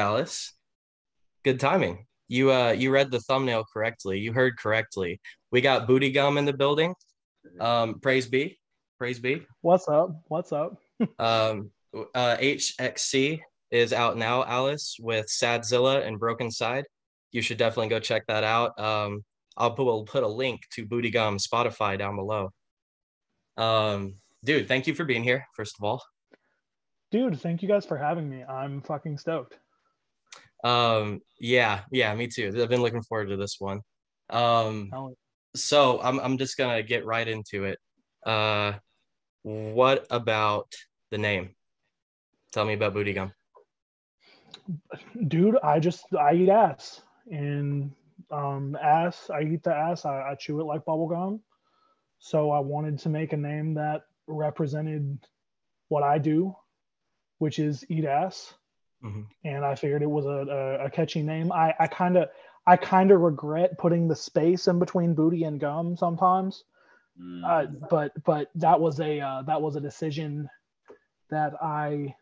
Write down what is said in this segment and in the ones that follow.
Alice. Good timing. You uh you read the thumbnail correctly. You heard correctly. We got Booty Gum in the building. Um, praise be. Praise be. What's up? What's up? Um, uh, HXC is out now, Alice, with Sadzilla and Broken Side. You should definitely go check that out. Um, I'll put, we'll put a link to Booty Gum Spotify down below. Um, dude, thank you for being here, first of all. Dude, thank you guys for having me. I'm fucking stoked. Um, yeah, yeah, me too. I've been looking forward to this one. Um, so I'm I'm just gonna get right into it. Uh, what about the name? Tell me about Booty Gum. Dude, I just I eat ass and um ass. I eat the ass. I, I chew it like bubble gum. So I wanted to make a name that represented what I do, which is eat ass. Mm-hmm. And I figured it was a, a, a catchy name. I I kind of I kind of regret putting the space in between booty and gum sometimes. Mm. Uh, but but that was a uh, that was a decision that I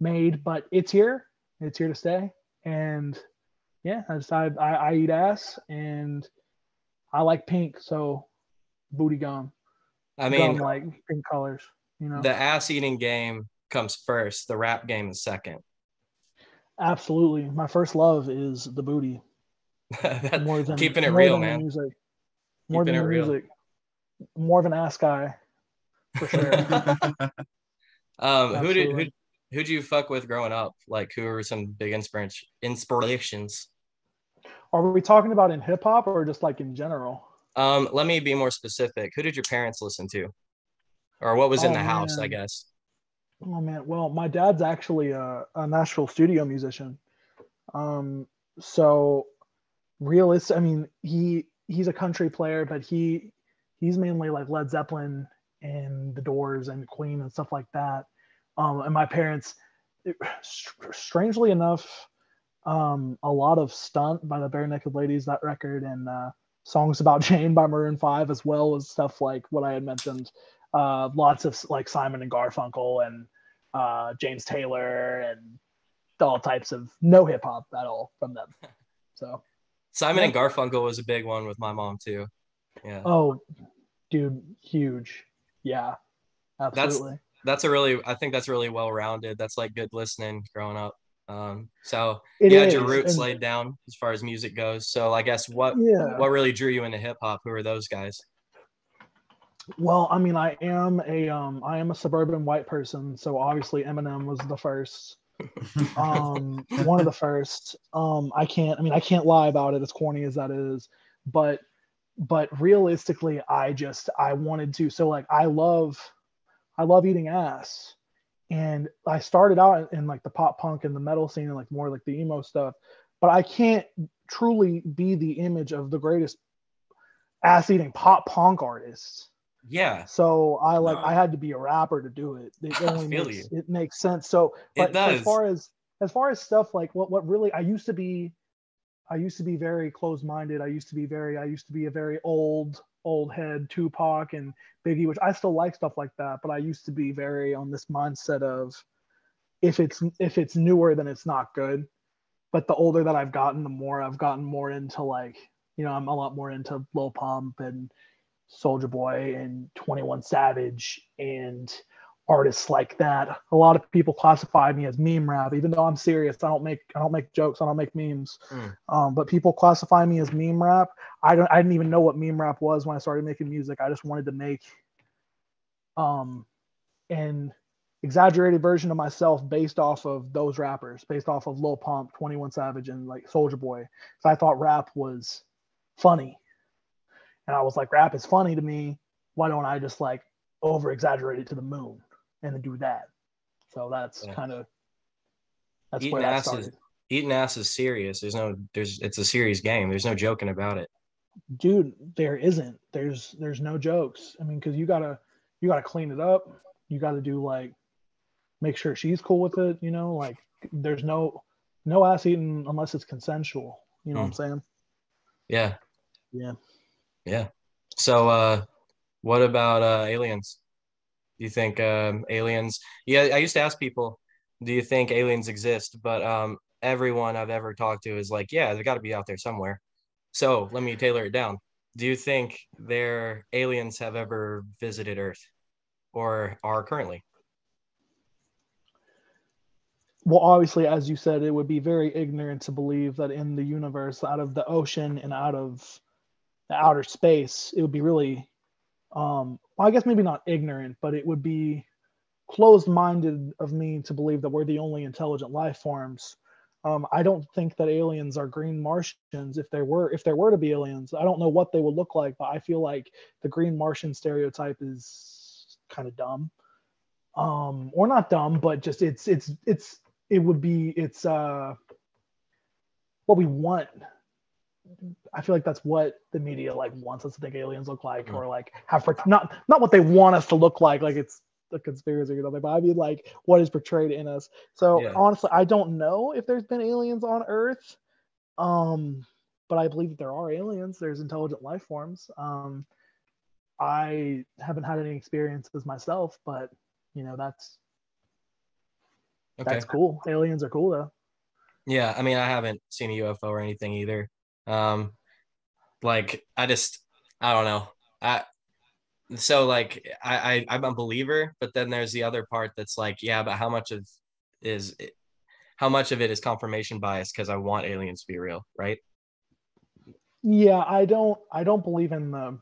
made. But it's here. It's here to stay. And yeah, I decided I, I eat ass and I like pink, so booty gum. I mean, gum like pink colors. You know, the ass eating game comes first. The rap game is second. Absolutely, my first love is the booty. more than keeping it real, man. Music. More keeping than the music. More of an ass guy, for sure. um, who did who who do you fuck with growing up? Like, who are some big inspiration inspirations? Are we talking about in hip hop or just like in general? Um, let me be more specific. Who did your parents listen to, or what was oh, in the man. house? I guess. Oh man, well, my dad's actually a, a Nashville studio musician. Um, so realist. I mean, he he's a country player, but he he's mainly like Led Zeppelin and The Doors and Queen and stuff like that. Um, and my parents, strangely enough, um, a lot of Stunt by the Barenaked Ladies, that record, and uh, songs about Jane by Maroon Five, as well as stuff like what I had mentioned. Uh, lots of like Simon and Garfunkel and uh, James Taylor and all types of no hip hop at all from them. So Simon yeah. and Garfunkel was a big one with my mom too. Yeah. Oh, dude, huge. Yeah, absolutely. That's that's a really I think that's really well rounded. That's like good listening growing up. Um, so it you had your roots and, laid down as far as music goes. So I guess what yeah. what really drew you into hip hop? Who are those guys? Well, I mean, I am a um, I am a suburban white person, so obviously Eminem was the first, um, one of the first. Um, I can't, I mean, I can't lie about it, as corny as that is, but, but realistically, I just I wanted to. So like, I love I love eating ass. And I started out in like the pop punk and the metal scene and like more like the emo stuff, but I can't truly be the image of the greatest ass eating pop punk artists. Yeah. So I like no. I had to be a rapper to do it. It only makes, it makes sense. So but as far as as far as stuff like what what really I used to be I used to be very closed minded. I used to be very I used to be a very old old head Tupac and Biggie, which I still like stuff like that, but I used to be very on this mindset of if it's if it's newer then it's not good. But the older that I've gotten, the more I've gotten more into like, you know, I'm a lot more into Lil Pump and Soulja Boy and 21 Savage and artists like that. A lot of people classify me as meme rap, even though I'm serious. I don't make I don't make jokes. I don't make memes. Mm. Um, but people classify me as meme rap. I don't. I didn't even know what meme rap was when I started making music. I just wanted to make um an exaggerated version of myself based off of those rappers, based off of Lil Pump, 21 Savage, and like Soulja Boy. So I thought rap was funny. And I was like, rap is funny to me. Why don't I just like over exaggerate it to the moon? and then do that. So that's yeah. kind of that's eating where that started. Is, eating ass is serious. There's no there's it's a serious game. There's no joking about it. Dude, there isn't. There's there's no jokes. I mean, because you gotta you gotta clean it up. You gotta do like make sure she's cool with it. You know, like there's no no ass eating unless it's consensual. You know mm. what I'm hmm. saying? Yeah. Yeah. Yeah. So uh what about uh aliens? Do you think um, aliens? Yeah, I used to ask people do you think aliens exist? But um, everyone I've ever talked to is like, yeah, they got to be out there somewhere. So let me tailor it down. Do you think their aliens have ever visited Earth or are currently? Well, obviously, as you said, it would be very ignorant to believe that in the universe, out of the ocean and out of outer space, it would be really, um, well, I guess maybe not ignorant, but it would be closed minded of me to believe that we're the only intelligent life forms. Um, I don't think that aliens are green Martians. If there were, if there were to be aliens, I don't know what they would look like, but I feel like the green Martian stereotype is kind of dumb, um, or not dumb, but just it's it's it's it would be it's uh what we want. I feel like that's what the media like wants us to think aliens look like, mm. or like have not not what they want us to look like. Like it's the conspiracy or something, but I mean like what is portrayed in us. So yeah. honestly, I don't know if there's been aliens on Earth. Um, but I believe that there are aliens. There's intelligent life forms. Um, I haven't had any experiences myself, but you know that's okay. that's cool. Aliens are cool though. Yeah, I mean, I haven't seen a UFO or anything either. Um, like I just, I don't know. I so like I, I I'm a believer, but then there's the other part that's like, yeah, but how much of is how much of it is confirmation bias because I want aliens to be real, right? Yeah, I don't I don't believe in the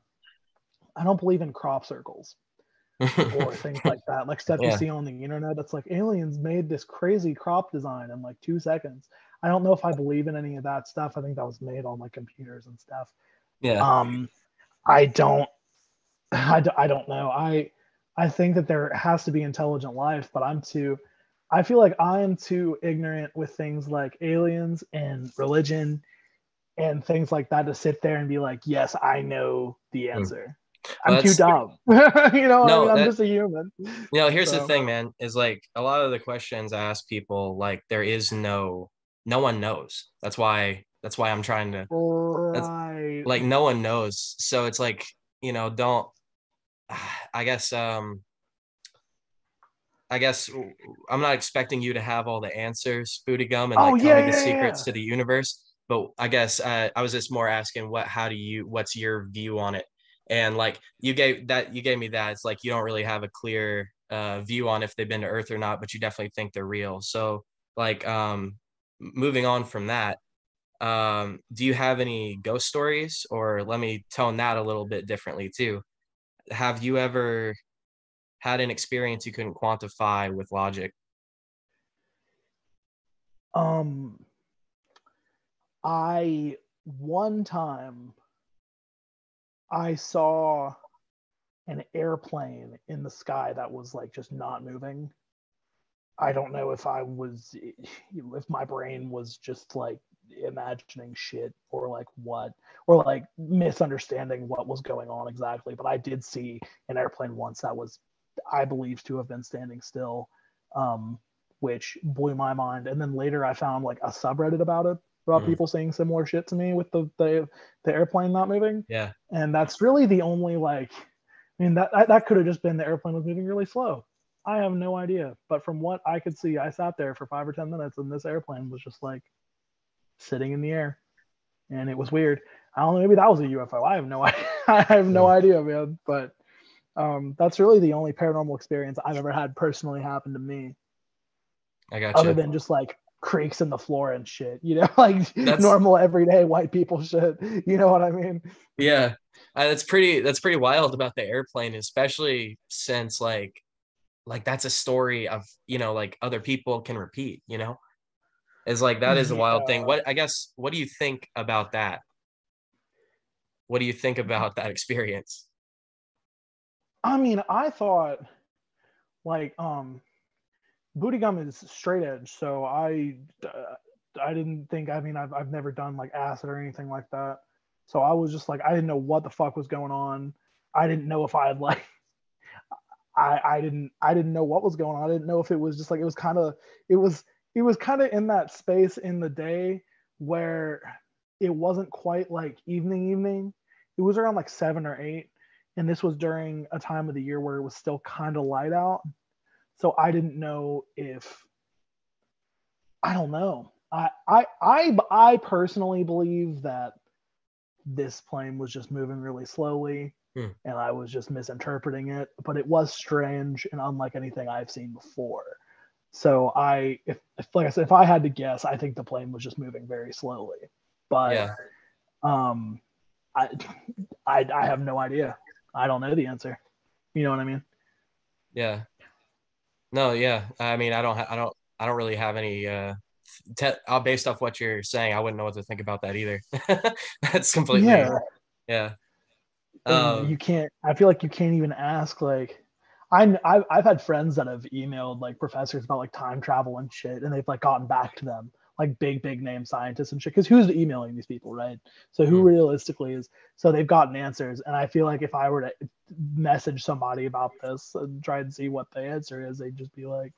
I don't believe in crop circles or things like that. Like stuff yeah. you see on the internet that's like aliens made this crazy crop design in like two seconds. I don't know if I believe in any of that stuff. I think that was made on like computers and stuff. Yeah. Um I don't I, I don't know. I I think that there has to be intelligent life, but I'm too I feel like I am too ignorant with things like aliens and religion and things like that to sit there and be like, yes, I know the hmm. answer. Well, I'm too dumb. you know, no, I am just a human. You know, here's so. the thing, man, is like a lot of the questions I ask people, like there is no no one knows. That's why that's why I'm trying to right. like no one knows. So it's like, you know, don't I guess um I guess I'm not expecting you to have all the answers, Booty Gum, and like oh, yeah, tell me the yeah, secrets yeah. to the universe. But I guess uh, I was just more asking what, how do you, what's your view on it? And like you gave that, you gave me that. It's like you don't really have a clear uh, view on if they've been to Earth or not, but you definitely think they're real. So like, um, moving on from that, um, do you have any ghost stories, or let me tone that a little bit differently too? have you ever had an experience you couldn't quantify with logic? Um, I one time I saw an airplane in the sky that was like just not moving. I don't know if I was if my brain was just like imagining shit or like what or like misunderstanding what was going on exactly but i did see an airplane once that was i believe to have been standing still um, which blew my mind and then later i found like a subreddit about it about mm. people saying similar shit to me with the, the the airplane not moving. Yeah. And that's really the only like i mean that that could have just been the airplane was moving really slow i have no idea but from what i could see i sat there for five or ten minutes and this airplane was just like sitting in the air, and it was weird. I don't know. Maybe that was a UFO. I have no idea. I have no idea, man. But um, that's really the only paranormal experience I've ever had personally happen to me. I got Other you. than just like creaks in the floor and shit, you know, like that's, normal everyday white people shit. You know what I mean? Yeah, uh, that's pretty. That's pretty wild about the airplane, especially since like, like that's a story of you know like other people can repeat. You know? Is like that is a wild yeah. thing what i guess what do you think about that? What do you think about that experience? I mean i thought like um booty gum is straight edge so i uh, i didn't think i mean I've, I've never done like acid or anything like that. So i was just like i didn't know what the fuck was going on. I didn't know if i had like I, I didn't I didn't know what was going on. I didn't know if it was just like it was kind of it was it was kind of in that space in the day where it wasn't quite like evening evening it was around like seven or eight and this was during a time of the year where it was still kind of light out so i didn't know if I don't know. I I I I personally believe that this plane was just moving really slowly hmm. and I was just misinterpreting it, but it was strange and unlike anything I've seen before. So I if, if like I said if I had to guess, I think the plane was just moving very slowly. But yeah. um I I I have no idea. I don't know the answer. You know what I mean? Yeah. No, yeah. I mean, I don't ha- I don't I don't really have any uh te- uh, based off what you're saying, I wouldn't know what to think about that either. That's completely yeah. yeah. Um, you can't. I feel like you can't even ask like. I I've, I've had friends that have emailed like professors about like time travel and shit, and they've like gotten back to them like big big name scientists and shit. Because who's emailing these people, right? So who mm. realistically is? So they've gotten answers, and I feel like if I were to message somebody about this and try and see what the answer is, they'd just be like,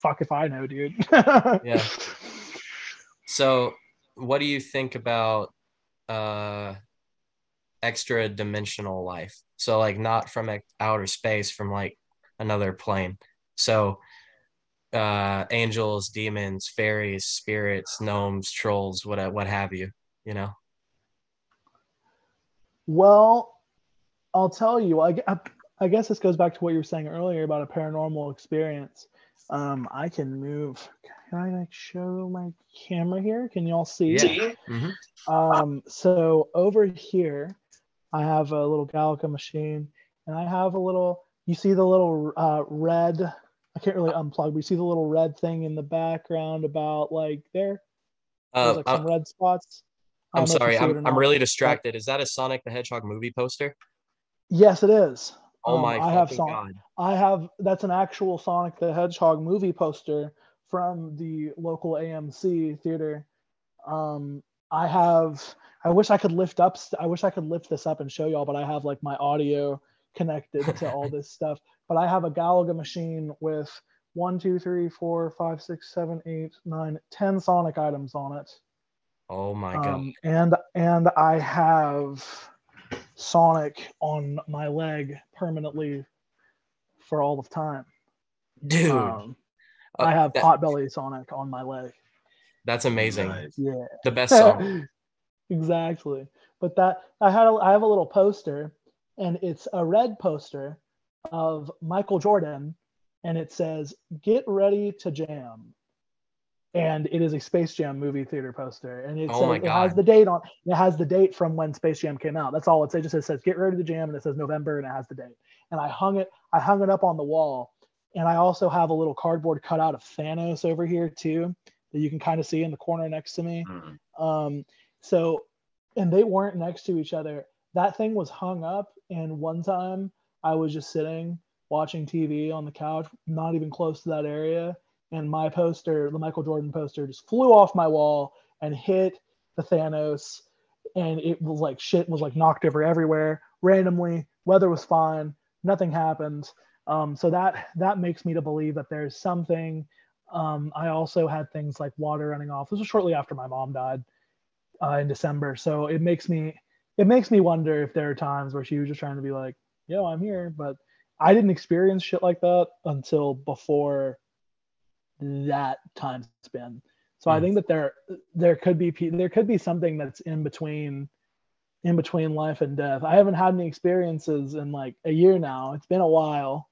fuck if I know, dude. yeah. So, what do you think about uh extra dimensional life? So, like, not from outer space, from like another plane. So, uh, angels, demons, fairies, spirits, gnomes, trolls, what what have you, you know. Well, I'll tell you. I, I guess this goes back to what you were saying earlier about a paranormal experience. Um, I can move. Can I like show my camera here? Can y'all see? Yeah. Mm-hmm. Um, so over here, I have a little Galaga machine, and I have a little. You see the little uh, red. I can't really unplug. But you see the little red thing in the background about like there. Uh, like some uh, red spots. I'm sorry, I'm, I'm really distracted. Is that a Sonic the Hedgehog movie poster? Yes, it is. Oh um, my I have Son- God. I have that's an actual Sonic the Hedgehog movie poster from the local AMC theater. Um, I have I wish I could lift up I wish I could lift this up and show y'all, but I have like my audio connected to all this stuff. But I have a Galaga machine with one, two, three, four, five, six, seven, eight, nine, ten Sonic items on it. Oh my god. Um, and and I have Sonic on my leg permanently for all of time. Dude, um, uh, I have that, Potbelly Sonic on my leg. That's amazing. Nice. Yeah, the best song. exactly. But that I had, a, I have a little poster, and it's a red poster of Michael Jordan, and it says "Get ready to jam." and it is a Space Jam movie theater poster, and it, oh says, it has the date on. It has the date from when Space Jam came out. That's all it says. It just says, says "Get ready to jam," and it says November, and it has the date. And I hung it. I hung it up on the wall, and I also have a little cardboard cutout of Thanos over here too, that you can kind of see in the corner next to me. Mm-hmm. Um, so, and they weren't next to each other. That thing was hung up, and one time I was just sitting watching TV on the couch, not even close to that area and my poster, the Michael Jordan poster, just flew off my wall and hit the Thanos, and it was like shit was like knocked over everywhere randomly. Weather was fine, nothing happened. Um, so that that makes me to believe that there's something. Um, I also had things like water running off. This was shortly after my mom died uh, in December, so it makes me it makes me wonder if there are times where she was just trying to be like, "Yo, I'm here," but I didn't experience shit like that until before that time span. So mm. I hmm. think that there there could be there could be something that's in between in between life and death. I haven't had any experiences in like a year now. It's been a while,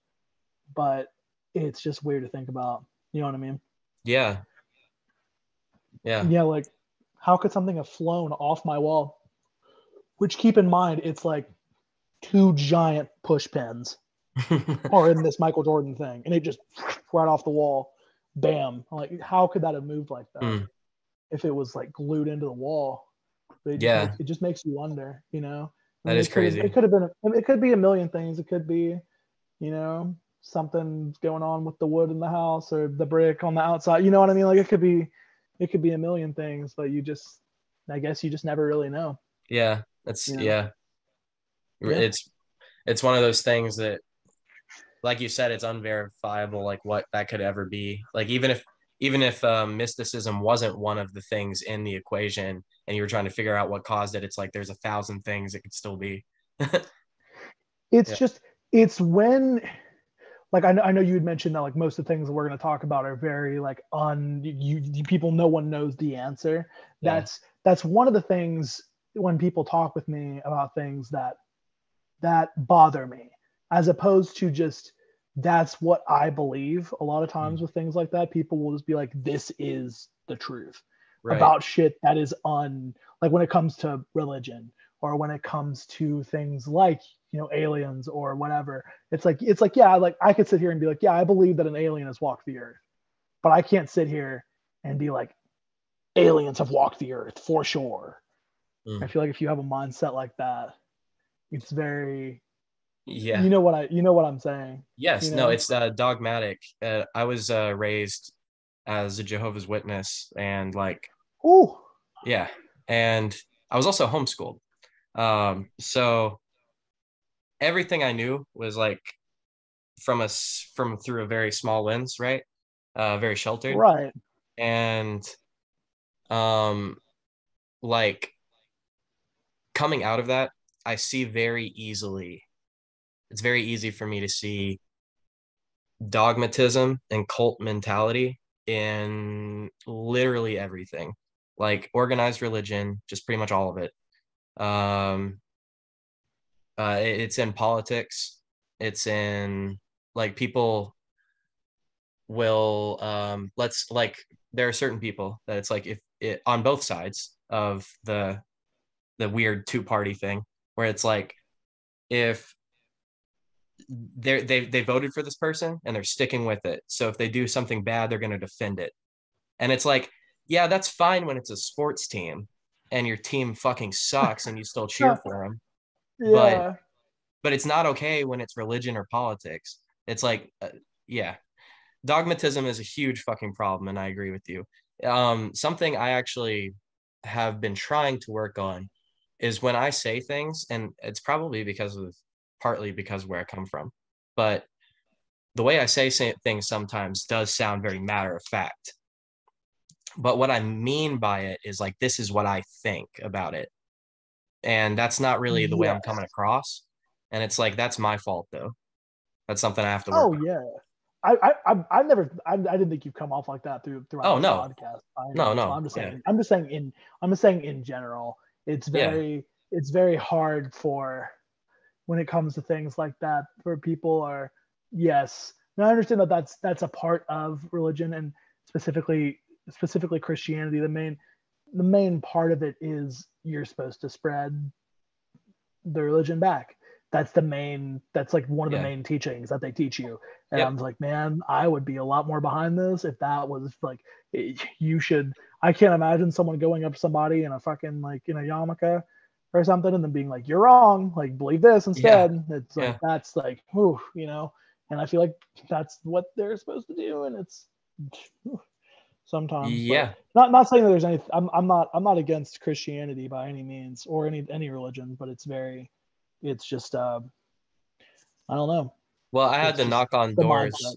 but it's just weird to think about. You know what I mean? Yeah. Yeah. Yeah, like how could something have flown off my wall? Which keep in mind it's like two giant push pins are in this Michael Jordan thing and it just right off the wall bam like how could that have moved like that mm. if it was like glued into the wall it yeah it just makes you wonder you know I mean, that is it crazy it could have been a, it could be a million things it could be you know something going on with the wood in the house or the brick on the outside you know what i mean like it could be it could be a million things but you just i guess you just never really know yeah that's you know? yeah. yeah it's it's one of those things that like you said, it's unverifiable, like what that could ever be. Like even if even if um, mysticism wasn't one of the things in the equation, and you were trying to figure out what caused it, it's like there's a thousand things it could still be. it's yeah. just it's when like I know, I know you had mentioned that like most of the things that we're going to talk about are very like un you, you people no one knows the answer yeah. that's that's one of the things when people talk with me about things that that bother me as opposed to just that's what i believe a lot of times mm. with things like that people will just be like this is the truth right. about shit that is un like when it comes to religion or when it comes to things like you know aliens or whatever. It's like it's like yeah like i could sit here and be like yeah i believe that an alien has walked the earth but i can't sit here and be like aliens have walked the earth for sure. Mm. i feel like if you have a mindset like that it's very yeah. you know what i you know what i'm saying yes. you know? no it's uh, dogmatic. Uh, i was uh, raised as a jehovah's witness and like oh yeah and i was also homeschooled. Um so everything i knew was like from us from through a very small lens right? Uh very sheltered. Right. And um like coming out of that i see very easily it's very easy for me to see dogmatism and cult mentality in literally everything. Like organized religion just pretty much all of it. Um uh it's in politics it's in like people will um let's like there are certain people that it's like if it on both sides of the the weird two party thing where it's like if they they they voted for this person and they're sticking with it. So if they do something bad, they're going to defend it. And it's like, yeah, that's fine when it's a sports team and your team fucking sucks and you still cheer for them. Yeah. But but it's not okay when it's religion or politics. It's like uh, yeah. Dogmatism is a huge fucking problem and I agree with you. Um something I actually have been trying to work on is when I say things and it's probably because of partly because where I come from. But the way I say things sometimes does sound very matter of fact. But what I mean by it is like, this is what I think about it. And that's not really the yes. way I'm coming across. And it's like, that's my fault though. That's something I have to. oh, yeah. I, I, I never, I, I didn't think you've come off like that through, throughout oh, the no. podcast. I, no, no. I'm just saying, yeah. I'm just saying in, I'm just saying in general, it's very, yeah. it's very hard for when it comes to things like that where people are yes now i understand that that's that's a part of religion and specifically specifically christianity the main the main part of it is you're supposed to spread the religion back. That's the main that's like one of the yeah. main teachings that they teach you. And i'm like man i would be a lot more behind this if that was like you should i can't imagine someone going up to somebody in a fucking like in a yarmulke or something and then being like you're wrong like believe this instead. Yeah. it's like that's like whew, you know? And i feel like that's what they're supposed to do and it's whew, sometimes yeah not not saying that there's any I'm, I'm not i'm not against christianity by any means or any any religion but it's very it's just uh i don't know well i had to knock on doors mindset.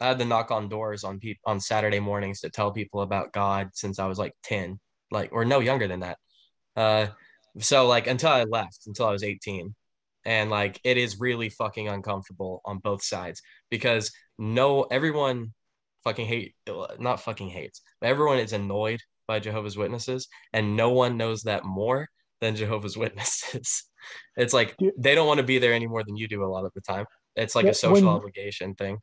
i had to knock on doors on people on saturday mornings to tell people about god since i was like 10 like or no younger than that uh so like until I left, until I was 18. And like it is really fucking uncomfortable on both sides because no everyone fucking hate not fucking hates, everyone is annoyed by Jehovah's Witnesses and no one knows that more than Jehovah's Witnesses. It's like they don't want to be there any more than you do a lot of the time. It's like a social when, obligation thing.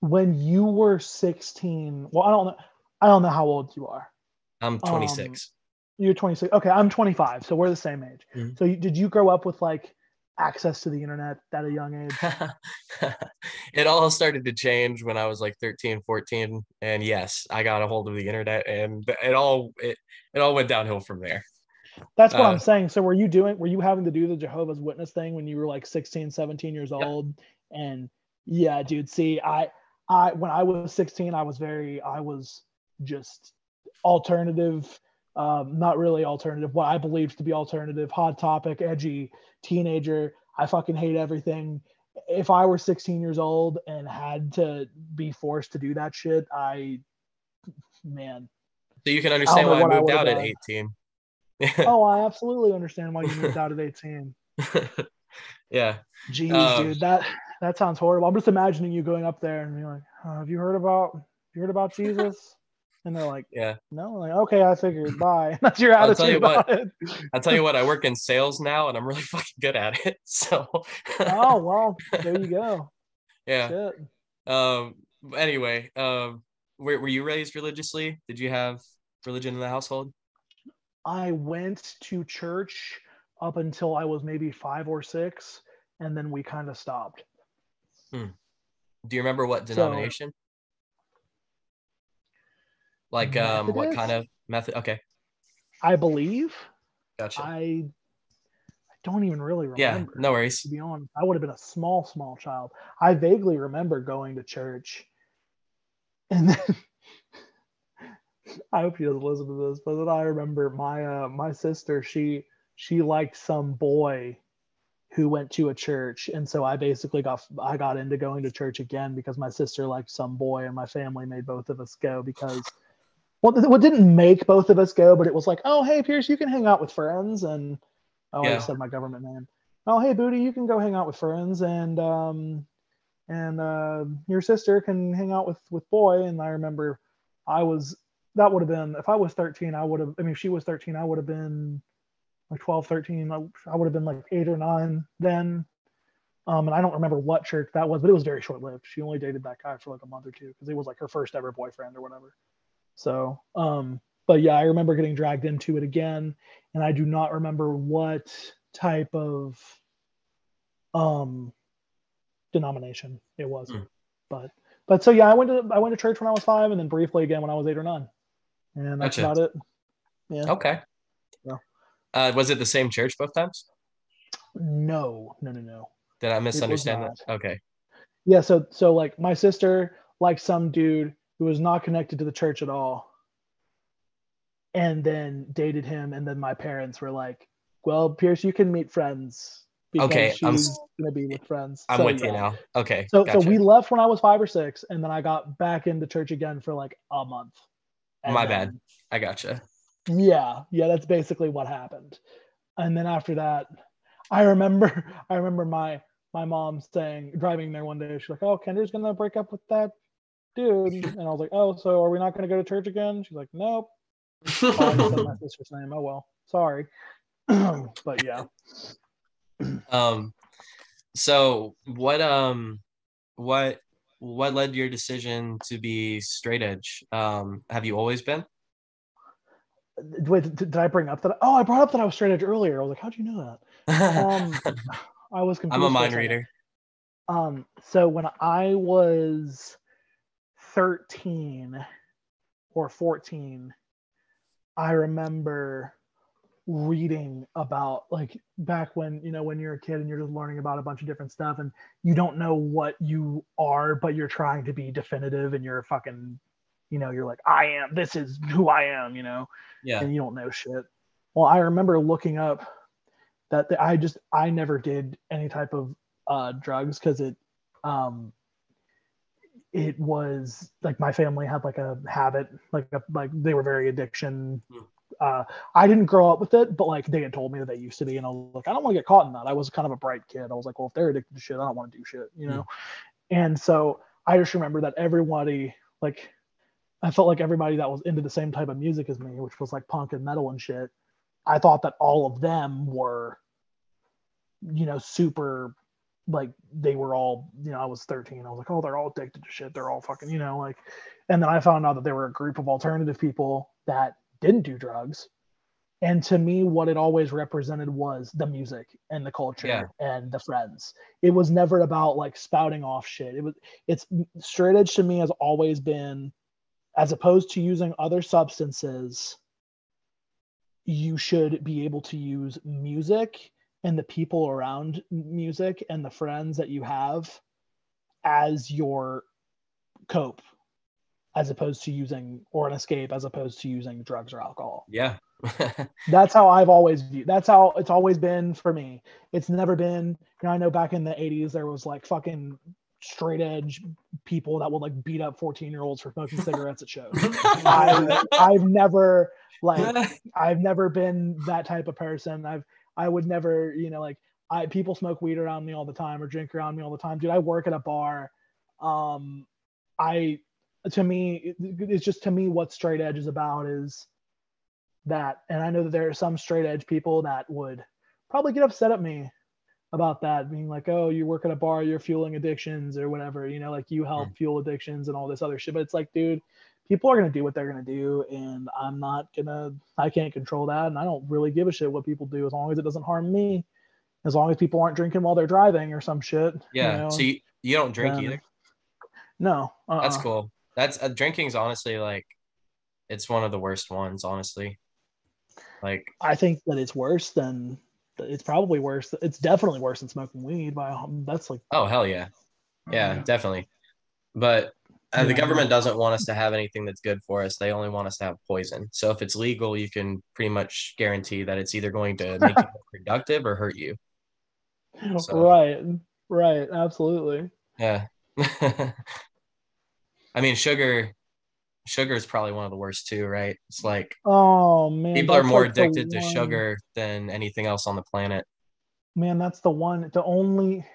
When you were 16, well, I don't know I don't know how old you are. I'm 26. Um, you're 26. Okay, I'm 25, so we're the same age. Mm-hmm. So you, did you grow up with like access to the internet at a young age? it all started to change when I was like 13, 14, and yes, I got a hold of the internet, and it all it it all went downhill from there. That's what uh, I'm saying. So were you doing? Were you having to do the Jehovah's Witness thing when you were like 16, 17 years old? And yeah, dude. See, I I when I was 16, I was very I was just alternative um, not really alternative, what I believed to be alternative, hot topic, edgy teenager. I fucking hate everything. If I were 16 years old and had to be forced to do that shit, I, man. So you can understand I why I moved I out at 18. oh, I absolutely understand why you moved out at 18. yeah. Jeez, um, dude, that that sounds horrible. I'm just imagining you going up there and being like, oh, "Have you heard about? You heard about Jesus?" And they're like, "Yeah." No, like, okay, I figured. Bye. That's your attitude I'll tell you what, it. I'll tell you what. I work in sales now, and I'm really fucking good at it. So. oh well, there you go. Yeah. Shit. Um. Anyway, um, were were you raised religiously? Did you have religion in the household? I went to church up until I was maybe five or six, and then we kind of stopped. Hmm. Do you remember what denomination? So, like um, what kind of method? Okay. I believe. Gotcha. I I don't even really remember. Yeah, no worries. To be honest, I would have been a small, small child. I vaguely remember going to church, and then I hope she doesn't listen to this, but then I remember my uh, my sister. She she liked some boy who went to a church, and so I basically got I got into going to church again because my sister liked some boy, and my family made both of us go because. Well, what didn't make both of us go, but it was like, oh, hey, Pierce, you can hang out with friends, and oh, yeah. I said my government name. Oh, hey, Booty, you can go hang out with friends, and um, and uh, your sister can hang out with with boy. And I remember I was that would have been if I was 13, I would have. I mean, if she was 13, I would have been like 12, 13. I, I would have been like eight or nine then. Um, and I don't remember what church that was, but it was very short lived. She only dated that guy for like a month or two because it was like her first ever boyfriend or whatever. So, um, but yeah, I remember getting dragged into it again, and I do not remember what type of um denomination it was. Mm. But but so yeah, I went to I went to church when I was five, and then briefly again when I was eight or nine and that's gotcha. about it. Yeah. Okay. Yeah. Uh, was it the same church both times? No, no, no, no. Did I misunderstand that? Okay. Yeah. So, so like my sister like some dude who was not connected to the church at all, and then dated him, and then my parents were like, "Well, Pierce, you can meet friends." okay, she's I'm gonna be with friends. I'm so, with yeah. you now. Okay. So, gotcha. so we left when I was five or six, and then I got back into church again for like a month. My then, bad. I gotcha. Yeah, yeah, that's basically what happened. And then after that, I remember I remember my my mom saying driving there one day, she's like, Oh, Kendra's gonna break up with that dude. And I was like, Oh, so are we not gonna go to church again? She's like, Nope. oh, my sister's name. Oh well, sorry. but yeah. Um so what um what what led your decision to be straight edge? Um, have you always been? Wait, did I bring up that? Oh, I brought up that I was straight edge earlier. I was like, how'd you know that? Um, I was confused. I'm a mind reader. Um, so when I was 13 or 14, I remember reading about like back when you know when you're a kid and you're just learning about a bunch of different stuff and you don't know what you are but you're trying to be definitive and you're fucking you know you're like i am this is who i am you know yeah. and you don't know shit. Well i remember looking up that the, i just i never did any type of uh drugs because it um it was like my family had like a habit like a, like they were very addiction mm uh, I didn't grow up with it, but like they had told me that they used to be, and I was like, I don't want to get caught in that. I was kind of a bright kid. I was like, well, if they're addicted to shit, I don't want to do shit, you know. Mm. And so I just remember that everybody, like, I felt like everybody that was into the same type of music as me, which was like punk and metal and shit. I thought that all of them were, you know, super like they were all, you know, I was 13. I was like, oh, they're all addicted to shit. They're all fucking, you know, like, and then I found out that there were a group of alternative people that didn't do drugs. And to me, what it always represented was the music and the culture yeah. and the friends. It was never about like spouting off shit. It was it's straight edge to me has always been as opposed to using other substances, you should be able to use music and the people around music and the friends that you have as your cope as opposed to using or an escape as opposed to using drugs or alcohol. Yeah. that's how I've always viewed. That's how it's always been for me. It's never been, you know, I know back in the 80s there was like fucking straight edge people that would like beat up 14 year olds for smoking cigarettes at shows. I, I've never like I've never been that type of person. I've I would never, you know, like I people smoke weed around me all the time or drink around me all the time. Dude, I work at a bar. Um, I to me, it's just to me what straight edge is about is that, and I know that there are some straight edge people that would probably get upset at me about that being like oh you work at a bar you're fueling addictions or whatever you know like you help mm. fuel addictions and all this other shit but it's like dude people are going to do what they're going to do and i'm not going to i can't control that and i don't really give a shit what people do as long as it doesn't harm me as long as people aren't drinking while they're driving or some shit yeah you know, so you, you don't drink then, either no uh-uh. that's cool that's uh, drinking's honestly like it's one of the worst ones honestly like i think that it's worse than it's probably worse. It's definitely worse than smoking weed. By that's like oh hell yeah, yeah, yeah. definitely. But uh, the government doesn't want us to have anything that's good for us. They only want us to have poison. So if it's legal, you can pretty much guarantee that it's either going to make you productive or hurt you. So, right, right, absolutely. Yeah. I mean, sugar sugar is probably one of the worst too, right? It's like oh man, people are more like addicted to sugar than anything else on the planet. Man, that's the one, the only.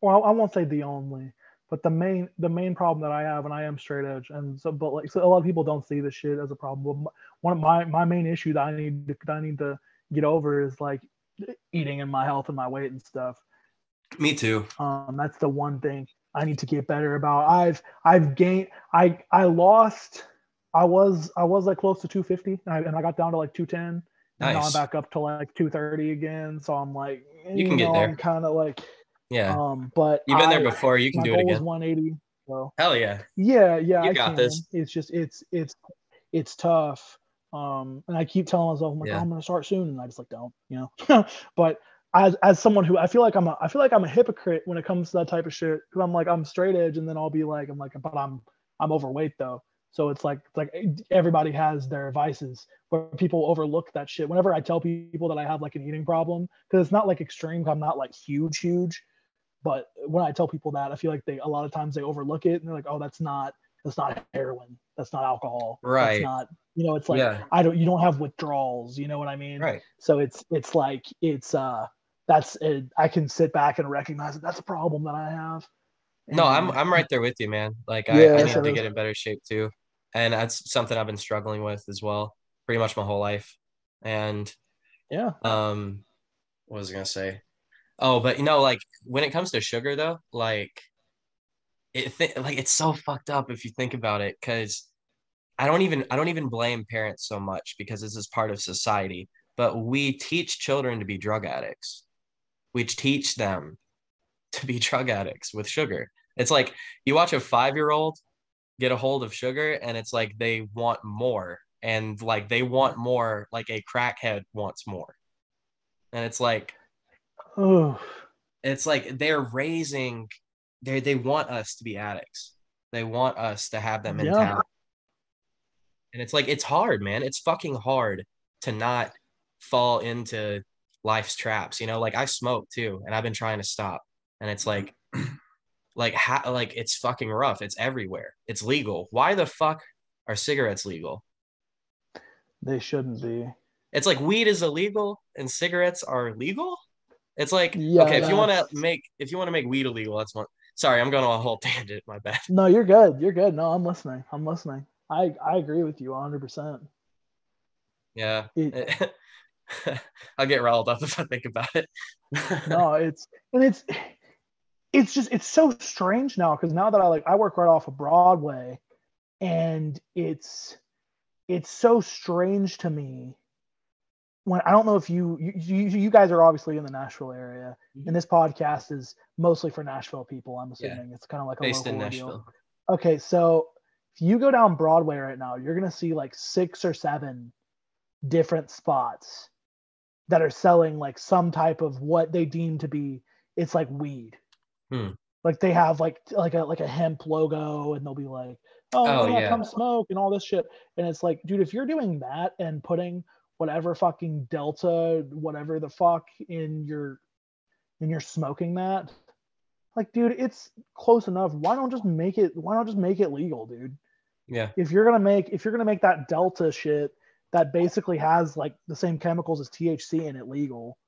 Well, I won't say the only, but the main the main problem that I have, and I am straight edge, and so but like so a lot of people don't see this shit as a problem. One of my my main issue that I need to, that I need to get over is like eating and my health and my weight and stuff. Me too. Um, that's the one thing I need to get better about. I've I've gained I I lost I was I was like close to 250 and I, and I got down to like 210 nice. and now I'm back up to like 230 again. So I'm like you, you can know, get there. I'm kind of like yeah. Um, but you've been I, there before. You can do it again. 180. So hell yeah. Yeah, yeah. You I got can. this. It's just it's it's it's tough. Um, and I keep telling myself, I'm like, yeah. oh, I'm gonna start soon, and I just like don't, you know. but as as someone who I feel like I'm a I feel like I'm a hypocrite when it comes to that type of shit because I'm like I'm straight edge and then I'll be like I'm like but I'm I'm overweight though so it's like it's like everybody has their vices but people overlook that shit whenever I tell people that I have like an eating problem because it's not like extreme I'm not like huge huge but when I tell people that I feel like they a lot of times they overlook it and they're like oh that's not that's not heroin that's not alcohol right that's not you know it's like yeah. I don't you don't have withdrawals you know what I mean right so it's it's like it's uh that's it. I can sit back and recognize that that's a problem that I have. And, no, I'm I'm right there with you, man. Like I, yeah, I need so to get in better shape too, and that's something I've been struggling with as well, pretty much my whole life. And yeah, um, what was I gonna say? Oh, but you know, like when it comes to sugar, though, like it th- like it's so fucked up if you think about it, because I don't even I don't even blame parents so much because this is part of society. But we teach children to be drug addicts We teach them to be drug addicts with sugar. It's like you watch a five year old get a hold of sugar and it's like they want more and like they want more like a crackhead wants more. And it's like, oh, it's like they're raising, they they want us to be addicts. They want us to have that mentality. Yeah. And it's like, it's hard, man. It's fucking hard to not fall into life's traps you know? Like i smoke too and i've been trying to stop. And it's like like ha- like it's fucking rough. It's everywhere. It's legal. Why the fuck are cigarettes legal? They shouldn't be. It's like weed is illegal and cigarettes are legal it's like yeah, okay if you want to make if you want to make weed illegal that's one sorry i'm going on a whole tangent my bad. No you're good you're good. No i'm listening i'm listening. I i agree with you 100% yeah. It, I'll get riled up if I think about it. no, it's and it's it's just it's so strange now because now that I like I work right off of Broadway, and it's it's so strange to me when I don't know if you you you guys are obviously in the Nashville area, mm-hmm. and this podcast is mostly for Nashville people. I'm assuming yeah. it's kind of like a based in Nashville. Deal. Okay, so if you go down Broadway right now, you're gonna see like six or seven different spots that are selling like some type of what they deem to be it's like weed. Hmm. Like they have like like a like a hemp logo and they'll be like, oh, oh yeah, come smoke and all this shit. And it's like, dude, if you're doing that and putting whatever fucking delta, whatever the fuck in your and you're smoking that, like, dude, it's close enough. Why don't just make it? Why don't just make it legal, dude? Yeah. If you're gonna make if you're gonna make that delta shit that basically has like the same chemicals as THC in it legal,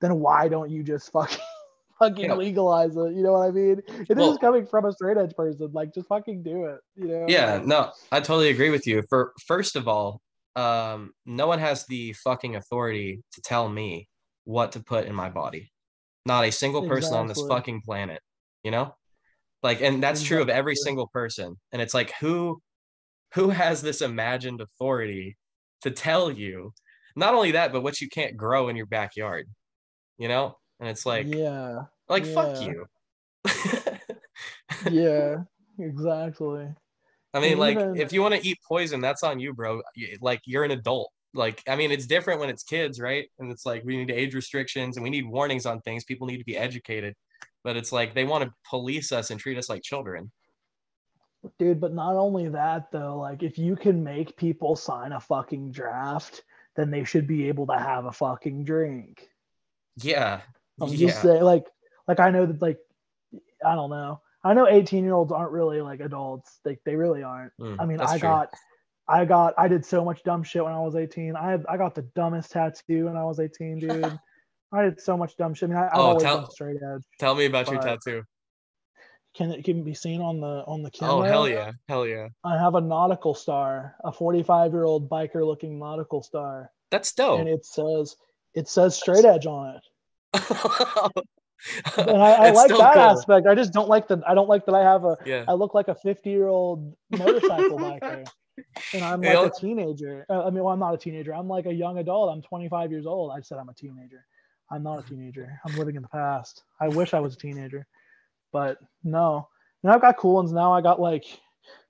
then why don't you just fucking fucking legalize it? You know what I mean? If this well, is coming from a straight edge person, like just fucking do it. You know? Yeah, no, I totally agree with you. For first of all, um, no one has the fucking authority to tell me what to put in my body. Not a single person exactly. on this fucking planet, you know? Like, and that's exactly. true of every single person. And it's like, who who has this imagined authority to tell you not only that, but what you can't grow in your backyard, you know? And it's like, yeah, like yeah. fuck you. yeah, exactly. I mean, like, if you want to eat poison, that's on you, bro. Like, you're an adult. Like, I mean, it's different when it's kids, right? And it's like we need age restrictions and we need warnings on things. People need to be educated, but it's like they want to police us and treat us like children. Dude, but not only that though, like if you can make people sign a fucking draft, then they should be able to have a fucking drink. Yeah. I'm yeah. just saying, like, like I know that, like, I don't know. I know 18 year olds aren't really like adults. They they really aren't. Mm, I mean, I true. got, I got, I did so much dumb shit when I was 18. I had, I got the dumbest tattoo when I was 18, dude. I did so much dumb shit. I mean, I, have oh, always tell, been straight edge. Tell me about your tattoo. Can it can be seen on the on the oh, camera? Oh hell yeah, hell yeah! I have a nautical star, a 45 year old biker looking nautical star. That's dope. And it says it says straight edge on it. and I, I like that cool. aspect. I just don't like the I don't like that I have a yeah. I look like a 50 year old motorcycle biker. And I'm like a teenager. Uh, I mean, well, I'm not a teenager. I'm like a young adult. I'm 25 years old. I said I'm a teenager. I'm not a teenager. I'm living in the past. I wish I was a teenager. But no, now I've got cool ones. Now I got like,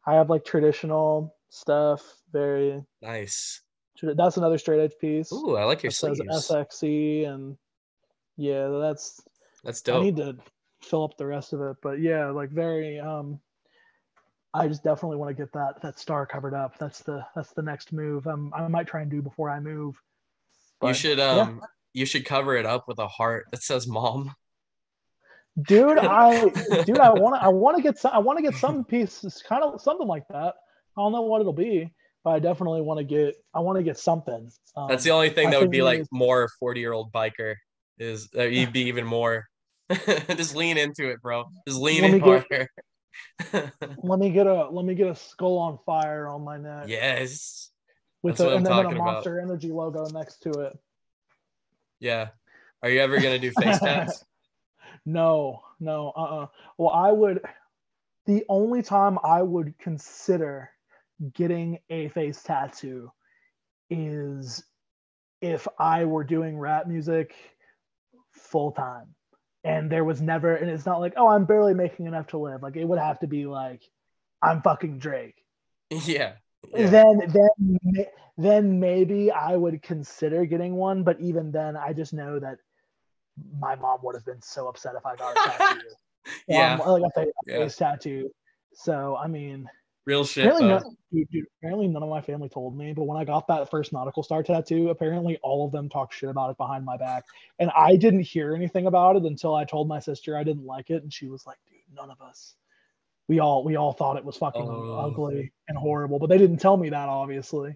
I have like traditional stuff. Very nice. That's another straight edge piece. Ooh, I like your sleeves. SXC and yeah, that's that's dope. I need to fill up the rest of it, but yeah, like very. um I just definitely want to get that that star covered up. That's the that's the next move. Um, I might try and do before I move. But, you should um yeah. you should cover it up with a heart that says mom dude i dude i want to i want to get some i want to get some pieces kind of something like that i don't know what it'll be but i definitely want to get i want to get something um, that's the only thing that would be like more 40 year old biker is uh, you'd be even more. Just lean into it bro. Just lean in harder. Let me get a let me get a skull on fire on my neck. Yes. With a, and then a monster about. energy logo next to it. Yeah. Are you ever gonna do face tats? No, no, uh uh-uh. uh Well, I would, the only time I would consider getting a face tattoo is if I were doing rap music full time. And there was never, and it's not like, oh, I'm barely making enough to live. Like it would have to be like, I'm fucking Drake. Yeah. yeah. Then, then, then maybe I would consider getting one. But even then, I just know that my mom would have been so upset if I got a tattoo. yeah, um, like a face yeah. tattoo. So I mean, real shit. Apparently none, dude, dude, apparently, none of my family told me, but when I got that first nautical star tattoo, apparently all of them talked shit about it behind my back, and I didn't hear anything about it until I told my sister I didn't like it, and she was like, "Dude, none of us." We all we all thought it was fucking oh. ugly and horrible, but they didn't tell me that obviously.